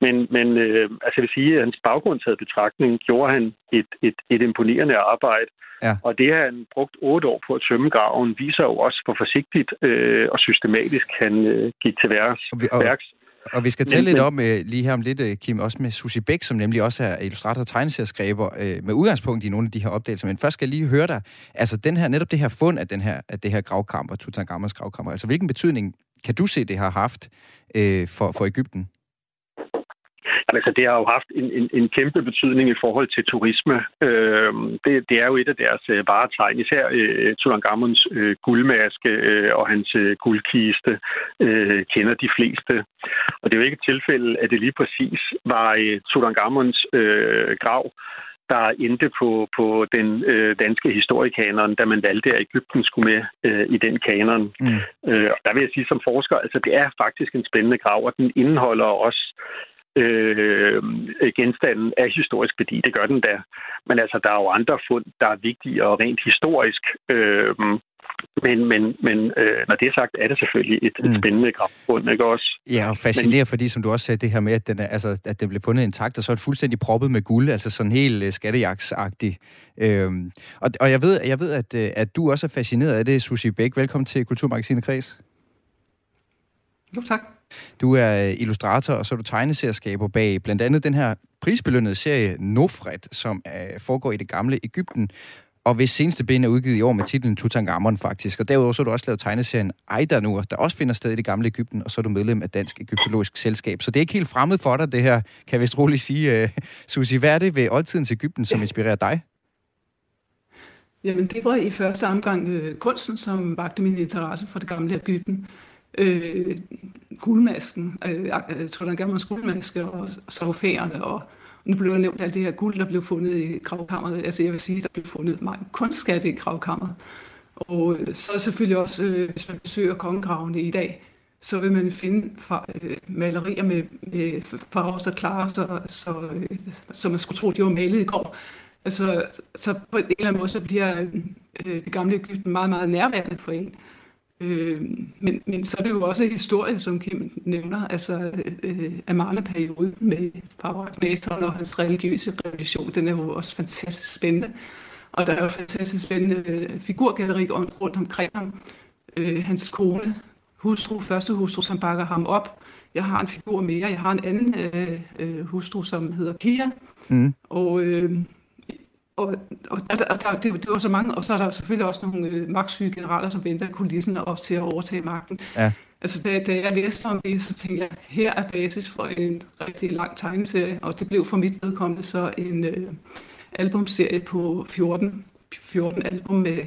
men, men øh, altså jeg vil sige, at hans baggrundtaget betragtning gjorde han et, et, et imponerende arbejde. Ja. Og det har han brugt otte år på at tømme graven, viser jo også, hvor forsigtigt øh, og systematisk han øh, gik til værks. Og, og, værks. Og vi skal tale lidt om øh, lige her om lidt, øh, Kim, også med Susie Bæk, som nemlig også er illustrator og tegneserieskriver øh, med udgangspunkt i nogle af de her opdagelser. Men først skal jeg lige høre dig, altså den her, netop det her fund af, den her, af det her gravkammer, Tutankhamons gravkammer, altså hvilken betydning kan du se, det har haft øh, for, for Ægypten? Altså, det har jo haft en, en, en kæmpe betydning i forhold til turisme. Øh, det, det er jo et af deres øh, varetegn, især øh, Tutankhamons øh, guldmaske øh, og hans øh, guldkiste øh, kender de fleste. Og det er jo ikke et tilfælde, at det lige præcis var øh, Tutankhamons øh, grav, der endte på, på den øh, danske historiekanon, da man valgte, at Ægypten skulle med øh, i den kanon. Mm. Øh, og der vil jeg sige som forsker, altså det er faktisk en spændende grav, og den indeholder også øh, genstanden af historisk værdi. Det gør den der. Men altså, der er jo andre fund, der er vigtige og rent historisk. Øh, men, men, men øh, når det er sagt, er det selvfølgelig et, et mm. spændende gravfund, ikke også? Ja, og fascinerende, men, fordi som du også sagde, det her med, at den, er, altså, at den blev fundet intakt, og så er det fuldstændig proppet med guld, altså sådan helt uh, skattejagtsagtig. Øhm, og, og jeg ved, jeg ved at, øh, at du også er fascineret af det, Susie Bæk. Velkommen til Kulturmagasinet Kreds. Jo, tak. Du er øh, illustrator, og så er du tegneserieskaber bag blandt andet den her prisbelønnede serie Nofret, som uh, foregår i det gamle Ægypten, og hvis seneste bind er udgivet i år med titlen Tutankhamon faktisk. Og derudover så har du også lavet tegneserien Aidanur, der også finder sted i det gamle Ægypten, og så er du medlem af Dansk Ægyptologisk Selskab. Så det er ikke helt fremmed for dig, det her, kan jeg vist roligt sige. Uh, Susie, hvad er det ved oldtidens Ægypten, som inspirerer dig? Jamen, det var i første omgang øh, kunsten, som vagte min interesse for det gamle Ægypten øh, guldmasken, øh, jeg tror, der guldmaske og sarofagerne, og nu blev der nævnt alt det her guld, der blev fundet i gravkammeret. Altså jeg vil sige, der blev fundet meget kunstskatte i gravkammeret. Og øh, så selvfølgelig også, øh, hvis man besøger kongegravene i dag, så vil man finde fra, øh, malerier med, med farver så klare, så, så, øh, så man skulle tro, de var malet i går. Altså, så på en eller anden måde, så bliver øh, det gamle Ægypten meget, meget nærværende for en. Øh, men, men så er det jo også historie, som Kim nævner, altså øh, Amana-perioden med Farag og hans religiøse revolution, den er jo også fantastisk spændende. Og der er jo fantastisk spændende øh, figurgalleri rundt omkring ham. Øh, hans kone, hustru, første hustru, som bakker ham op. Jeg har en figur mere. Jeg har en anden øh, øh, hustru, som hedder Kia. Mm. Og, øh, og, og der, der, det, det var så mange. Og så er der selvfølgelig også nogle øh, magtsyge generaler, som venter i kulissen og til at overtage magten. Ja. Altså, da, da jeg læste om det, så tænkte jeg, her er basis for en rigtig lang tegneserie, og det blev for mit vedkommende så en øh, albumserie på 14, 14 album med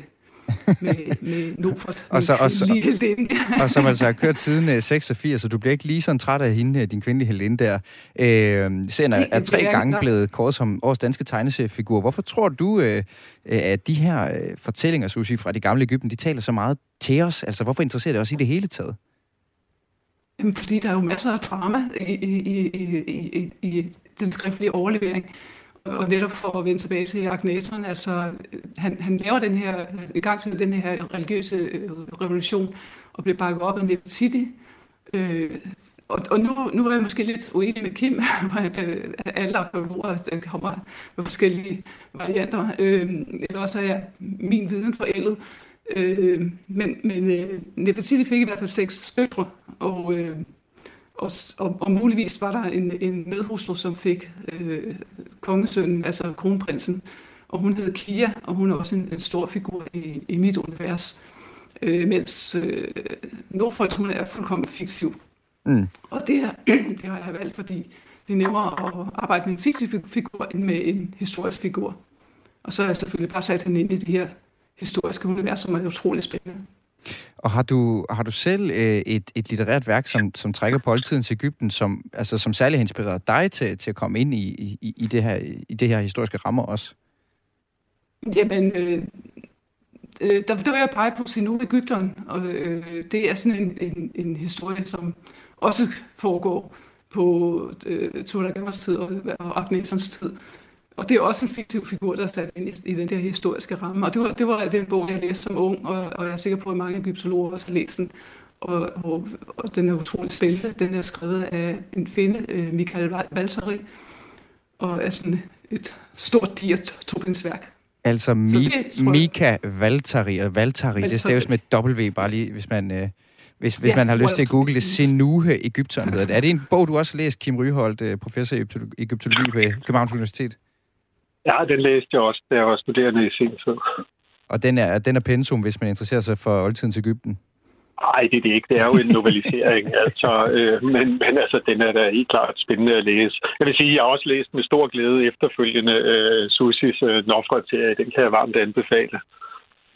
med, med Nofert, og, så, og, så, og som altså har kørt siden 86, så du bliver ikke lige sådan træt af hende, din kvindelige helinde der. Øh, serien er, er tre gange blevet kåret som årets danske tegneseriefigur. Hvorfor tror du, øh, at de her øh, fortællinger, Susie, fra de gamle Ægypten, de taler så meget til os? Altså, hvorfor interesserer det os i det hele taget? Jamen, fordi der er jo masser af drama i, i, i, i, i den skriftlige overlevering. Og netop for at vende tilbage til Agneton, altså han, han laver den her, i gang til den her religiøse øh, revolution, og bliver bakket op af Nefertiti. Øh, og, og nu, nu er jeg måske lidt uenig med Kim, at, at alle arkeologer altså, kommer med forskellige varianter. Øh, eller også er jeg min viden forældet. Øh, men men øh, Nefertiti fik i hvert fald seks døtre, og øh, og, og, og muligvis var der en, en medhustru, som fik øh, kongesønnen, altså kronprinsen, og hun hed Kia, og hun er også en, en stor figur i, i mit univers. Øh, mens øh, Nordfolk, hun er fuldkommen fiktiv. Mm. Og det, er, det har jeg valgt, fordi det er nemmere at arbejde med en fiktiv figur, end med en historisk figur. Og så er jeg selvfølgelig bare sat hende ind i det her historiske univers, som er utrolig spændende. Og har du, har du selv øh, et, et litterært værk, som, som trækker på oldtidens Ægypten, som, altså, som særligt har inspireret dig til, til at komme ind i, i, i, det her, i det her historiske rammer også? Jamen, øh, øh, der, der vil jeg pege på Sinu Ægypteren, og øh, det er sådan en, en, en historie, som også foregår på øh, Tutankhamons tid og, og Agnesons tid. Og det er også en fiktiv figur, der er sat ind i, i den der historiske ramme. Og det var, det var den bog, jeg læste som ung, og, og jeg er sikker på, at mange egyptologer også har læst den. Og, og, og den er utrolig spændende. Den er skrevet af en finde, øh, Michael Valtteri, og er sådan et stort diatopinsværk. Altså Mi- det, Mika Valtteri, og Valtteri, det staves med W, bare lige, hvis man... Øh hvis, hvis ja, man har lyst til at google det, Sinuhe Ægypteren hedder det. Er det en bog, du også læst, Kim Ryholdt, øh, professor i Ægyptologi ved Københavns Universitet? Ja, den læste jeg også, da jeg var studerende i sin tid. Og den er, den er pensum, hvis man interesserer sig for oldtidens Ægypten? Nej, det er det ikke. Det er jo en novalisering. altså, øh, men, men altså, den er da helt klart spændende at læse. Jeg vil sige, jeg har også læst med stor glæde efterfølgende øh, Susis øh, Nofret-serie. Den kan jeg varmt anbefale.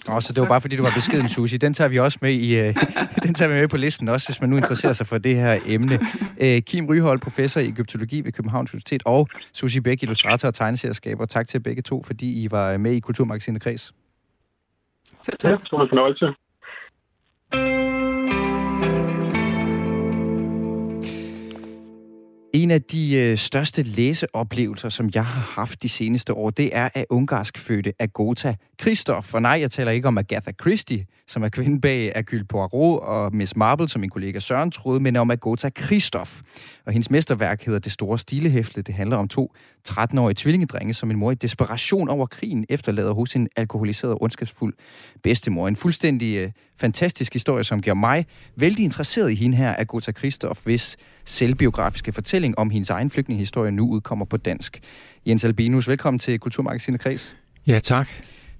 Åh, så det var bare fordi, du var beskeden, Susi. Den tager vi også med i, øh, den tager vi med på listen også, hvis man nu interesserer sig for det her emne. Øh, Kim Ryhold, professor i Egyptologi ved Københavns Universitet, og Susi Bæk, illustrator og tegneserieskaber. Tak til begge to, fordi I var med i Kulturmagasinet Kreds. Selv tak. Ja, stor fornøjelse. En af de øh, største læseoplevelser, som jeg har haft de seneste år, det er af ungarsk fødte Agota Kristoff. For nej, jeg taler ikke om Agatha Christie, som er kvinden bag Hercule Poirot og Miss Marple, som min kollega Søren troede, men om Agota Kristoff. Og hendes mesterværk hedder Det Store Stilehæfte. Det handler om to 13-årige tvillingedrenge, som en mor i desperation over krigen efterlader hos en alkoholiseret og ondskabsfuld bedstemor. En fuldstændig uh, fantastisk historie, som gør mig vældig interesseret i hende her, Agota Kristoff, hvis selvbiografiske fortælling om hendes egen flygtningehistorie nu udkommer på dansk. Jens Albinus, velkommen til Kulturmagasinet Kreds. Ja, tak.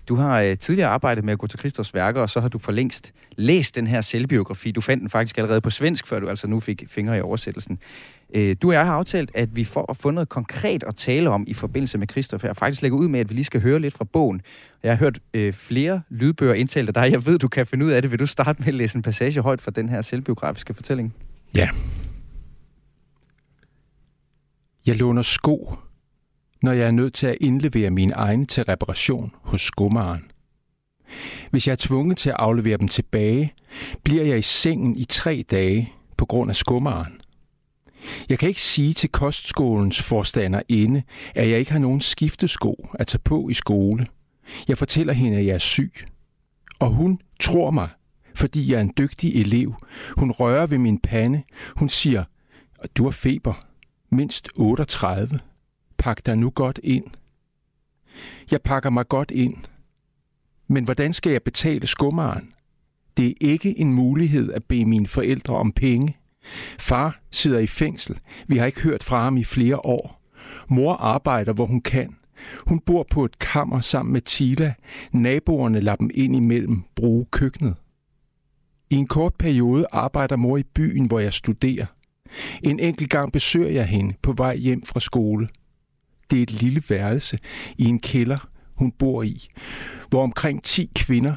Du har øh, tidligere arbejdet med at gå til Christos værker, og så har du for længst læst den her selvbiografi. Du fandt den faktisk allerede på svensk, før du altså nu fik fingre i oversættelsen. Øh, du og jeg har aftalt, at vi får at få noget konkret at tale om i forbindelse med Christoph Jeg faktisk lægger ud med, at vi lige skal høre lidt fra bogen. Jeg har hørt øh, flere lydbøger indtalt af dig. Jeg ved, du kan finde ud af det. Vil du starte med at læse en passage højt fra den her selvbiografiske fortælling? Ja. Jeg låner sko, når jeg er nødt til at indlevere mine egne til reparation hos skummeren. Hvis jeg er tvunget til at aflevere dem tilbage, bliver jeg i sengen i tre dage på grund af skummeren. Jeg kan ikke sige til kostskolens forstander inde, at jeg ikke har nogen skiftesko at tage på i skole. Jeg fortæller hende, at jeg er syg. Og hun tror mig, fordi jeg er en dygtig elev. Hun rører ved min pande. Hun siger, du har feber. Mindst 38. Pak dig nu godt ind. Jeg pakker mig godt ind. Men hvordan skal jeg betale skummeren? Det er ikke en mulighed at bede mine forældre om penge. Far sidder i fængsel. Vi har ikke hørt fra ham i flere år. Mor arbejder, hvor hun kan. Hun bor på et kammer sammen med Tila. Naboerne lader dem ind imellem bruge køkkenet. I en kort periode arbejder mor i byen, hvor jeg studerer. En enkelt gang besøger jeg hende på vej hjem fra skole. Det er et lille værelse i en kælder, hun bor i, hvor omkring 10 kvinder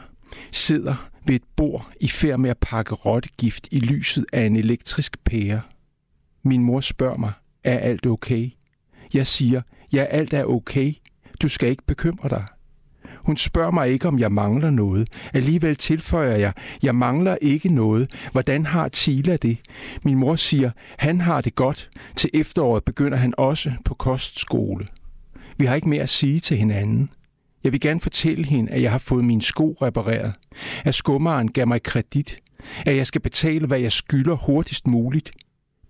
sidder ved et bord i færd med at pakke rottegift i lyset af en elektrisk pære. Min mor spørger mig, er alt okay? Jeg siger, ja, alt er okay. Du skal ikke bekymre dig. Hun spørger mig ikke, om jeg mangler noget. Alligevel tilføjer jeg, jeg mangler ikke noget. Hvordan har Tila det? Min mor siger, han har det godt. Til efteråret begynder han også på kostskole. Vi har ikke mere at sige til hinanden. Jeg vil gerne fortælle hende, at jeg har fået mine sko repareret. At skummeren gav mig kredit. At jeg skal betale, hvad jeg skylder hurtigst muligt.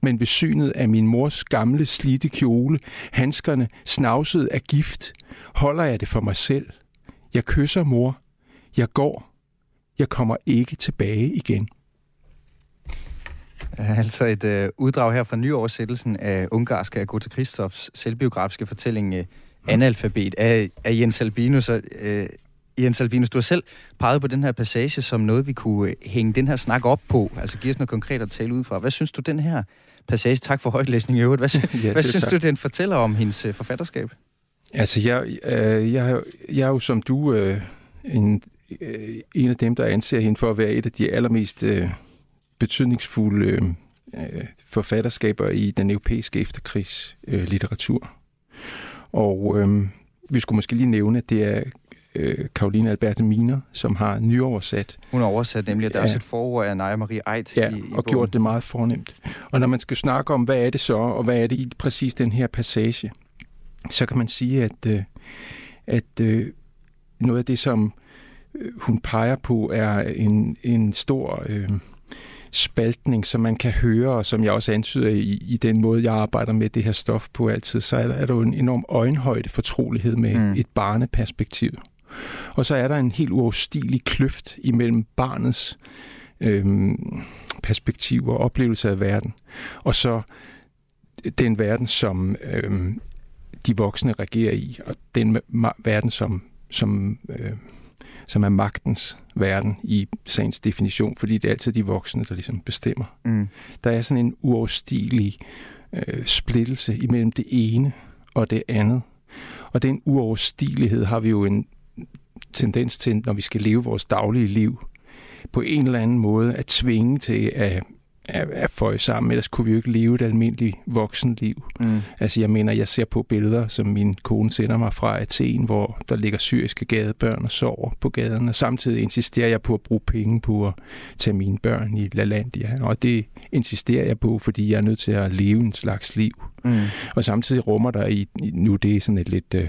Men ved synet af min mors gamle slidte kjole, handskerne snavset af gift, holder jeg det for mig selv. Jeg kysser mor. Jeg går. Jeg kommer ikke tilbage igen. Altså et øh, uddrag her fra nyoversættelsen af ungarske Agota Kristofs selvbiografiske fortælling øh, Analfabet af, af Jens Albinus. Og, øh, Jens Albinus, du har selv peget på den her passage som noget, vi kunne øh, hænge den her snak op på. Altså give os noget konkret at tale ud fra. Hvad synes du, den her passage, tak for højtlæsning i øvrigt, hvad, ja, hvad synes tak. du, den fortæller om hendes øh, forfatterskab? Altså, jeg, øh, jeg, jeg er jo som du øh, en, øh, en af dem, der anser hende for at være et af de allermest øh, betydningsfulde øh, forfatterskaber i den europæiske efterkrigslitteratur. Øh, og øh, vi skulle måske lige nævne, at det er øh, Karoline Alberte Miner, som har nyoversat. Hun har oversat nemlig, at der ja. er også et forord af Naja Marie Eit ja, i, i og bogen. gjort det meget fornemt. Og når man skal snakke om, hvad er det så, og hvad er det i præcis den her passage, så kan man sige, at, øh, at øh, noget af det, som øh, hun peger på, er en, en stor øh, spaltning, som man kan høre, og som jeg også antyder i, i den måde, jeg arbejder med det her stof på altid, så er der, er der jo en enorm øjenhøjde fortrolighed med mm. et barneperspektiv. Og så er der en helt uoverstigelig kløft imellem barnets øh, perspektiv og oplevelse af verden, og så den verden, som øh, de voksne regerer i, og den verden, som, som, øh, som er magtens verden i sagens definition, fordi det er altid de voksne, der ligesom bestemmer. Mm. Der er sådan en uoverstigelig øh, splittelse imellem det ene og det andet. Og den uoverstigelighed har vi jo en tendens til, når vi skal leve vores daglige liv, på en eller anden måde at tvinge til at at, at få sammen, ellers kunne vi jo ikke leve et almindeligt voksenliv. Mm. Altså jeg mener, jeg ser på billeder, som min kone sender mig fra Athen, hvor der ligger syriske gadebørn og sover på gaden, og samtidig insisterer jeg på at bruge penge på at tage mine børn i LaLandia, og det insisterer jeg på, fordi jeg er nødt til at leve en slags liv. Mm. Og samtidig rummer der i, nu det er sådan et lidt uh,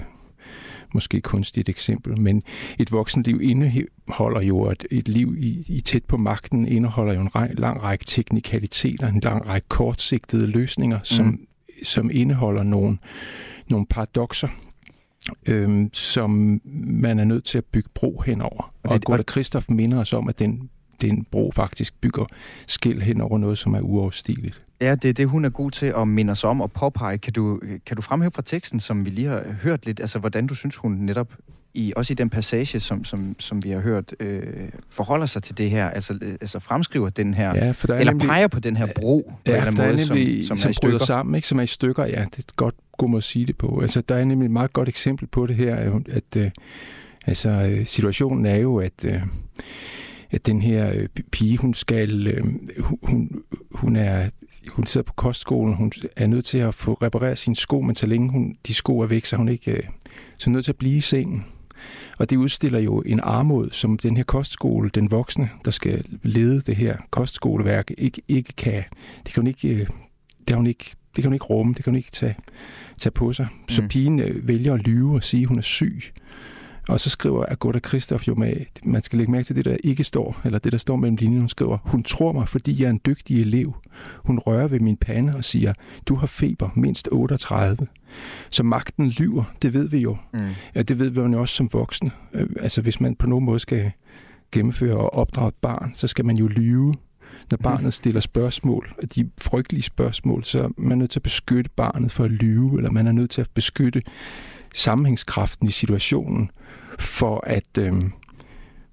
måske kunstigt eksempel, men et voksenliv indeholder jo, at et liv i, i tæt på magten indeholder jo en lang række teknikaliteter, en lang række kortsigtede løsninger, mm. som, som indeholder nogle, nogle paradoxer, øhm, som man er nødt til at bygge bro henover. Og, det, og Gota Christoph minder os om, at den, den bro faktisk bygger skil hen over noget, som er uoverstigeligt. Ja, det er det, hun er god til at minde os om og påpege. Kan du, kan du fremhæve fra teksten, som vi lige har hørt lidt, altså hvordan du synes, hun netop i, også i den passage, som, som, som vi har hørt, øh, forholder sig til det her, altså, øh, altså fremskriver den her, Ja, for der er eller nemlig, peger på den her bro på en ja, eller anden måde, nemlig, som, som, som, er i stykker. sammen, ikke? som er i stykker. Ja, det er godt god måde at sige det på. Altså, der er nemlig et meget godt eksempel på det her, at, at øh, altså, øh, situationen er jo, at, øh, at den her øh, pige, hun skal, øh, hun, hun er hun sidder på kostskolen, hun er nødt til at få repareret sine sko, men så længe hun, de sko er væk, så er hun ikke øh, så er nødt til at blive i sengen. Og det udstiller jo en armod, som den her kostskole, den voksne, der skal lede det her kostskoleværk, ikke, ikke kan, det kan hun ikke, det kan hun ikke, det kan hun ikke rumme, det kan hun ikke tage, tage på sig. Så Mm. pigen vælger at lyve og sige, at hun er syg. Og så skriver Agatha Christoph jo med, man skal lægge mærke til det, der ikke står, eller det, der står mellem linjen. Hun skriver, hun tror mig, fordi jeg er en dygtig elev. Hun rører ved min pande og siger, du har feber mindst 38. Så magten lyver, det ved vi jo. Mm. Ja, det ved man jo også som voksne. Øh, Altså, hvis man på nogen måde skal gennemføre og opdrage et barn, så skal man jo lyve, når barnet stiller spørgsmål, og de frygtelige spørgsmål, så er man nødt til at beskytte barnet for at lyve, eller man er nødt til at beskytte sammenhængskraften i situationen, for at, øh,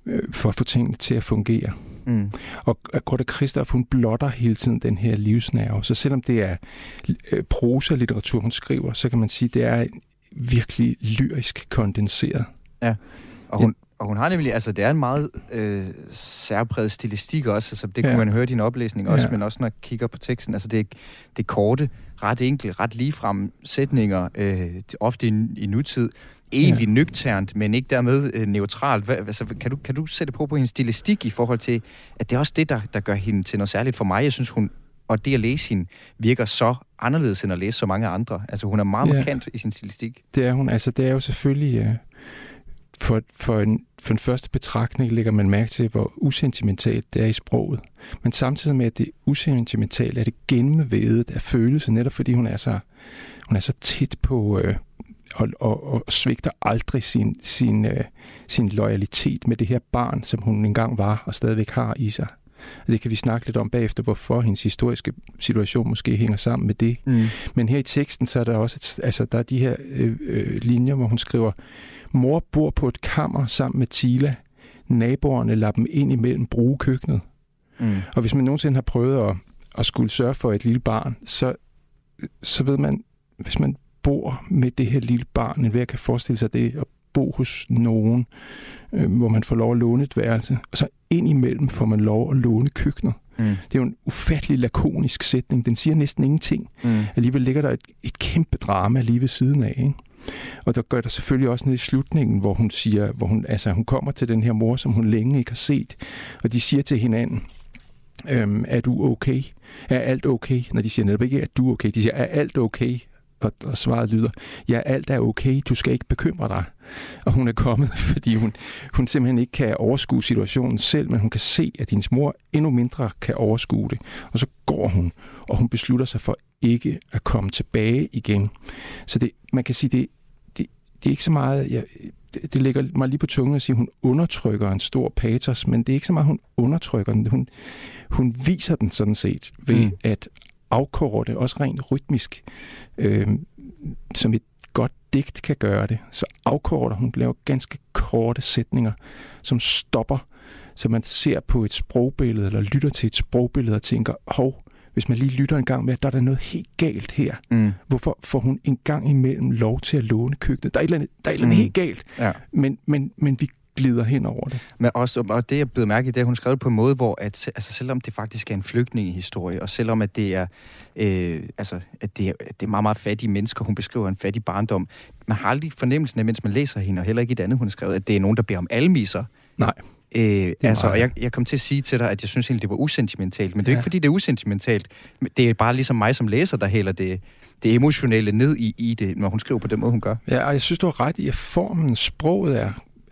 øh, for at få tingene til at fungere. Mm. Og Agatha Christoph, hun blotter hele tiden den her livsnerve. Så selvom det er øh, prosa-litteratur, hun skriver, så kan man sige, at det er virkelig lyrisk kondenseret. Og hun, og hun har nemlig, altså det er en meget øh, særpræget stilistik også, altså det kunne Ja. man høre i din oplæsning også, Ja. men også når jeg kigger på teksten, altså det er, det er korte, ret enkle, ret ligefrem sætninger, øh, ofte i, i nutid, egentlig ja. nøgternt, men ikke dermed øh, neutralt. Hvad, altså, kan, du, kan du sætte på på hendes stilistik i forhold til, at det er også det, der, der gør hende til noget særligt for mig? Jeg synes, hun, og det at læse hende, virker så anderledes end at læse så mange andre. Altså hun er meget Ja. markant i sin stilistik. Det er hun. Altså, det er jo selvfølgelig... Øh, for, for, en, for en første betragtning lægger man mærke til, hvor usentimentalt det er i sproget. Men samtidig med, at det er usentimentalt, er det gennemvædet af følelse, netop fordi hun er så, hun er så tæt på øh, og, og, og svigter aldrig sin, sin, øh, sin loyalitet med det her barn, som hun engang var og stadigvæk har i sig. Og det kan vi snakke lidt om bagefter, hvorfor hendes historiske situation måske hænger sammen med det. Mm. Men her i teksten, så er der også et, altså, der er de her øh, øh, linjer, hvor hun skriver, mor bor på et kammer sammen med Tila. Naboerne lader dem ind imellem bruge køkkenet. Mm. Og hvis man nogensinde har prøvet at, at skulle sørge for et lille barn, så, så ved man, hvis man bor med det her lille barn, enhver kan forestille sig det, at bo hos nogen, øh, hvor man får lov at låne et værelse, og så ind imellem får man lov at låne køkkenet. Mm. Det er jo en ufattelig lakonisk sætning. Den siger næsten ingenting. Mm. Alligevel ligger der et, et kæmpe drama lige ved siden af. Ikke? Og der gør der selvfølgelig også ned i slutningen, hvor hun siger, hvor hun, altså, hun kommer til den her mor, som hun længe ikke har set, og de siger til hinanden, øhm, er du okay? Er alt okay? Når de siger netop ikke, at du er okay, de siger, er alt okay? Og, og svaret lyder, ja, alt er okay, du skal ikke bekymre dig. Og hun er kommet, fordi hun, hun simpelthen ikke kan overskue situationen selv, men hun kan se, at hendes mor endnu mindre kan overskue det. Og så går hun, og hun beslutter sig for ikke at komme tilbage igen. Så det, man kan sige, det, det, det er ikke så meget... Ja, det, det ligger mig lige på tungen at sige, at hun undertrykker en stor patos, men det er ikke så meget, hun undertrykker den. Hun, hun viser den sådan set ved Mm. mm. At afkorte, også rent rytmisk, øh, som et godt digt kan gøre det. Så afkorter hun, laver ganske korte sætninger, som stopper, så man ser på et sprogbillede, eller lytter til et sprogbillede og tænker, hov, hvis man lige lytter en gang med, der er der noget helt galt her. Mm. Hvorfor får hun en gang imellem lov til at låne køkkenet? Der er et eller andet, der er et eller andet Mm. helt galt, Ja. men, men, men vi glider hen over det. Men også, og det jeg blevet mærke i, det er, at hun skrev det på en måde, hvor at, altså, selvom det faktisk er en flygtningehistorie, og selvom at det er, øh, altså, at det er, at det er meget, meget fattige mennesker, hun beskriver en fattig barndom, man har aldrig fornemmelsen af, mens man læser hende, og heller ikke i det andet, hun har skrevet, at det er nogen, der beder om almiser. Nej. Øh, altså, og jeg, jeg kom til at sige til dig, at jeg synes egentlig, det var usentimentalt, men det er Ja. ikke, fordi det er usentimentalt. Men Det er bare ligesom mig som læser, der hælder det, det emotionelle ned i, i det, når hun skriver på den måde, hun gør. Ja, og jeg synes, du har ret i, at formen, sproget er,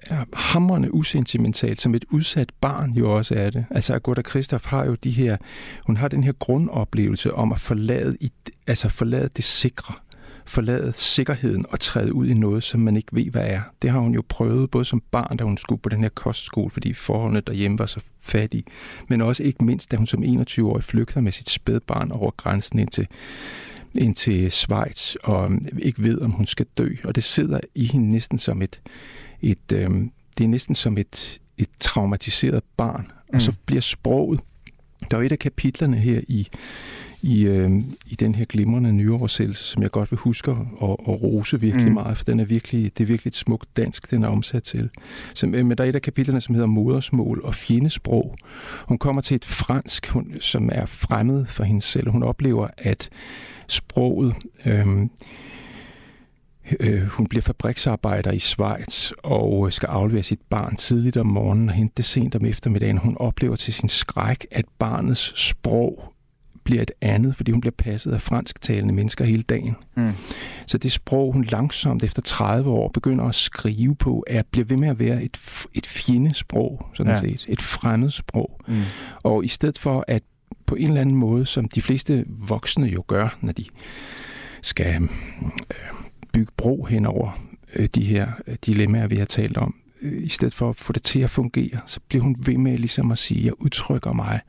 er hamrende usentimentalt, som et udsat barn jo også er det. Altså, Agatha Christoph har jo de her, hun har den her grundoplevelse om at forlade, i, altså forlade det sikre, forlade sikkerheden og træde ud i noget, som man ikke ved, hvad er. Det har hun jo prøvet, både som barn, da hun skulle på den her kostskole, fordi forholdene derhjemme var så fattige, men også ikke mindst, da hun som 21-årig flygter med sit spædbarn over grænsen ind til, ind til Schweiz, og ikke ved, om hun skal dø. Og det sidder i hende næsten som et, et øh, det er næsten som et, et traumatiseret barn, og mm. så bliver sproget. Der er et af kapitlerne her i, i, øh, i den her glimrende nyoversættelse, som jeg godt vil huske at, at rose virkelig mm. meget, for den er virkelig, det er virkelig et smukt dansk, den er omsat til. Så, øh, men der er et af kapitlerne, som hedder Modersmål og fjendesprog. Hun kommer til et fransk, hun, som er fremmed for hende selv. Hun oplever, at sproget... Øh, Øh, hun bliver fabriksarbejder i Schweiz og skal aflevere sit barn tidligt om morgenen og hente det sent om eftermiddagen. Hun oplever til sin skræk, at barnets sprog bliver et andet, fordi hun bliver passet af fransktalende mennesker hele dagen. Mm. Så det sprog, hun langsomt efter 30 år begynder at skrive på, er, bliver ved med at være et, et fjendesprog, sådan ja. set. Et fremmed sprog. Mm. Og i stedet for at på en eller anden måde, som de fleste voksne jo gør, når de skal øh, bygge bro hen over øh, de her øh, dilemmaer, vi har talt om. Øh, I stedet for at få det til at fungere, så bliver hun ved med ligesom at sige, at jeg udtrykker mig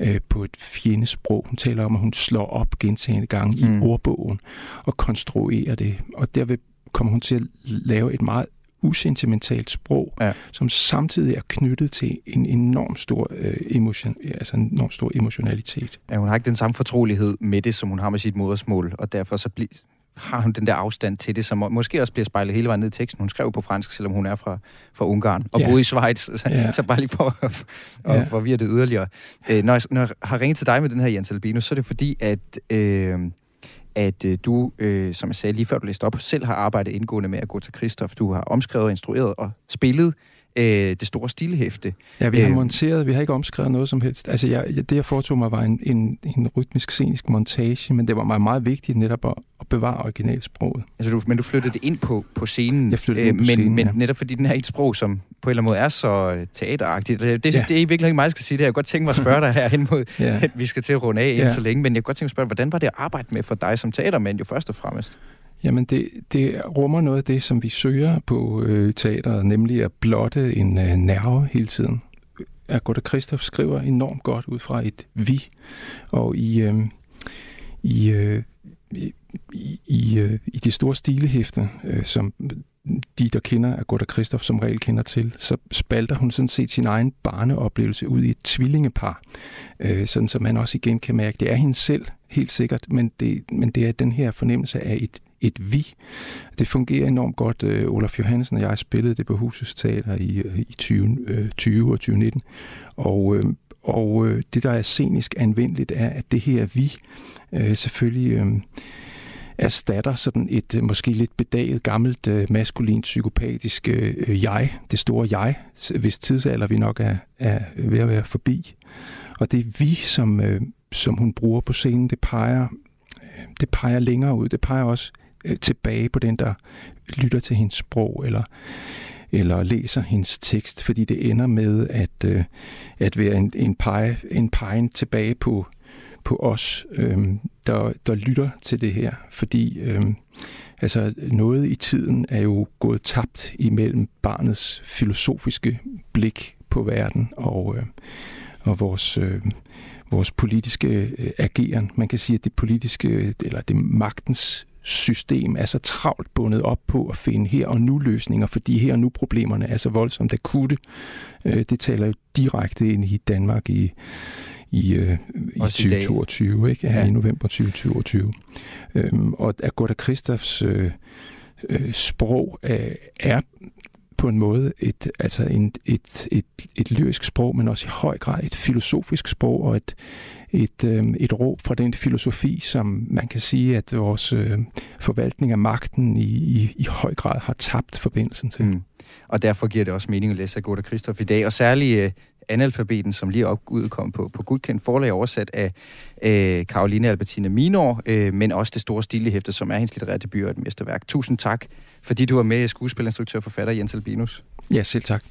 øh, på et fjendesprog. Hun taler om, at hun slår op gentagende gange mm. i ordbogen og konstruerer det. Og derved kommer hun til at lave et meget usentimentalt sprog, ja. som samtidig er knyttet til en enorm stor, øh, emotion, altså en enorm stor emotionalitet. Ja, hun har ikke den samme fortrolighed med det, som hun har med sit modersmål, og derfor så bliver har hun den der afstand til det, som måske også bliver spejlet hele vejen ned i teksten. Hun skrev på fransk, selvom hun er fra, fra Ungarn, og ja. boede i Schweiz, så, ja. så bare lige for at, ja. forvirre det yderligere. Øh, når, jeg, når jeg har ringet til dig med den her, Jens Albino, så er det fordi, at... Øh, at øh, du, øh, som jeg sagde lige før du læste op, selv har arbejdet indgående med at gå til Kristoff. Du har omskrevet, instrueret og spillet øh, det store stilhæfte. Ja, vi har øh, monteret, vi har ikke omskrevet noget som helst. Altså, jeg, det jeg foretog mig var en, en, en rytmisk scenisk montage, men det var mig meget vigtigt netop at, at bevare originalsproget. Altså, du, men du flyttede det ind på, på scenen, jeg flyttede øh, men, scenen, men ja. netop fordi den her et sprog, som på en eller anden måde er så øh, teateragtigt. Det, det, ja. det er i virkeligheden ikke mig, jeg skal sige det. Jeg kunne godt tænke mig at spørge dig hen mod, ja. at vi skal til at runde af ja. så længe, men jeg kunne godt tænke mig at spørge, hvordan var det at arbejde med for dig som teatermand jo først og fremmest? Jamen, det, det rummer noget af det, som vi søger på øh, teateret, nemlig at blotte en øh, nerve hele tiden. Agatha Christoph skriver enormt godt ud fra et vi, og i, øh, i, øh, i, i, øh, i det store stilehæfte, øh, som de, der kender Agatha Christoph som regel kender til, så spalter hun sådan set sin egen barneoplevelse ud i et tvillingepar, øh, sådan som man også igen kan mærke, det er hende selv, helt sikkert, men det, men det er den her fornemmelse af et et vi. Det fungerer enormt godt. Øh, Olaf Johansen og jeg spillede det på Husets Teater i, øh, i 20, øh, 20 og 2019. Og, øh, og øh, det, der er scenisk anvendeligt, er, at det her vi øh, selvfølgelig... Øh, erstatter sådan et øh, måske lidt bedaget, gammelt, øh, maskulint, psykopatisk øh, jeg, det store jeg, hvis tidsalder vi nok er, er ved at være forbi. Og det vi, som, øh, som hun bruger på scenen, det peger, øh, det peger længere ud. Det peger også Øh, tilbage på den, der lytter til hendes sprog, eller, eller læser hendes tekst, fordi det ender med at, øh, at være en, en, pege, en pegen tilbage på, på os, øh, der, der lytter til det her. Fordi øh, altså, noget i tiden er jo gået tabt imellem barnets filosofiske blik på verden og, øh, og vores... Øh, vores politiske øh, ageren. Man kan sige, at det politiske, øh, eller det magtens system er så travlt bundet op på at finde her og nu løsninger, fordi her og nu problemerne er så voldsomt akutte. Øh, det taler jo direkte ind i Danmark i, i, øh, i 2022, ikke? Ja, ja. i november 2022. Øhm, og Agatha Christophs øh, øh, sprog øh, er på en måde et, altså en, et, et, et lyrisk sprog, men også i høj grad et filosofisk sprog og et, et, øh, et råb fra den filosofi, som man kan sige, at vores øh, forvaltning af magten i, i, i høj grad har tabt forbindelsen til. Mm. Og derfor giver det også mening at læse Agatha Christoph i dag, og særligt øh, analfabeten, som lige udkom på, på Gudkendt forlag, oversat af øh, Karoline Albertine Minor, øh, men også det store stilehæfte, som er hendes litterære debut og et mesterværk. Tusind tak, fordi du var med, skuespillinstruktør og forfatter Jens Albinus. Ja, selv tak.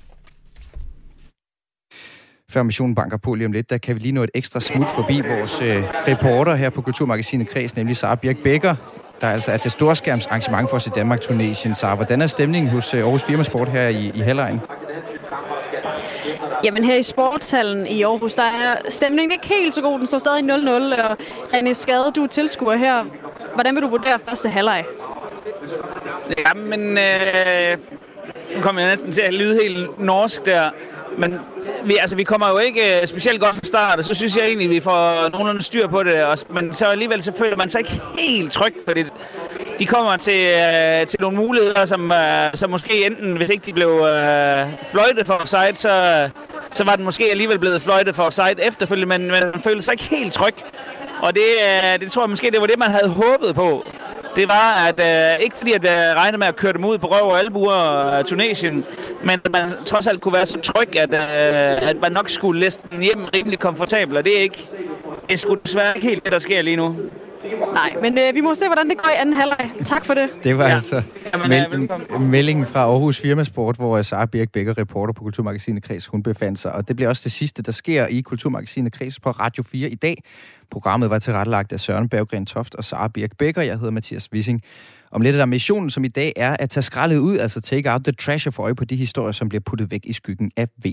Før missionen banker på lige om lidt, der kan vi lige nå et ekstra smut forbi vores øh, reporter her på Kulturmagasinet Kreds, nemlig Sara Birk Becker, der altså er til storskærms arrangement for os i Danmark Tunesien. Sara, hvordan er stemningen hos øh, Aarhus Firmasport her i, i Hallejen? Jamen her i sportshallen i Aarhus, der er stemningen ikke helt så god. Den står stadig 0-0, og René Skade, du er tilskuer her. Hvordan vil du vurdere første halvleg? Jamen, øh, nu kommer jeg næsten til at lyde helt norsk der, men vi, altså, vi kommer jo ikke øh, specielt godt fra start, og så synes jeg egentlig, at vi får nogenlunde styr på det. Og, men så alligevel så føler man sig ikke helt tryg, fordi de kommer til, øh, til nogle muligheder, som, øh, som måske enten, hvis ikke de blev øh, fløjtet for offside, så, så var den måske alligevel blevet fløjtet for offside efterfølgende, men, man føler sig ikke helt tryg. Og det, øh, det tror jeg måske, det var det, man havde håbet på det var, at øh, ikke fordi at jeg regnede med at køre dem ud på røv og albuer af Tunesien, men at man trods alt kunne være så tryg, at, øh, at man nok skulle læse den hjem rimelig komfortabel, og det er ikke, det er sgu desværre ikke helt det, der sker lige nu. Nej, men øh, vi må se, hvordan det går i anden halvleg. Tak for det. Det var Ja. altså mel- øh, velkommen. meldingen fra Aarhus Firmasport, hvor Sara Birk Becker, reporter på Kulturmagasinet Kreds, hun befandt sig. Og det bliver også det sidste, der sker i Kulturmagasinet Kreds på Radio 4 i dag. Programmet var tilrettelagt af Søren Berggren Toft og Sara Birk Becker. Jeg hedder Mathias Wissing. Om lidt er der missionen, som i dag er at tage skraldet ud, altså take out the trash og få øje på de historier, som bliver puttet væk i skyggen af V.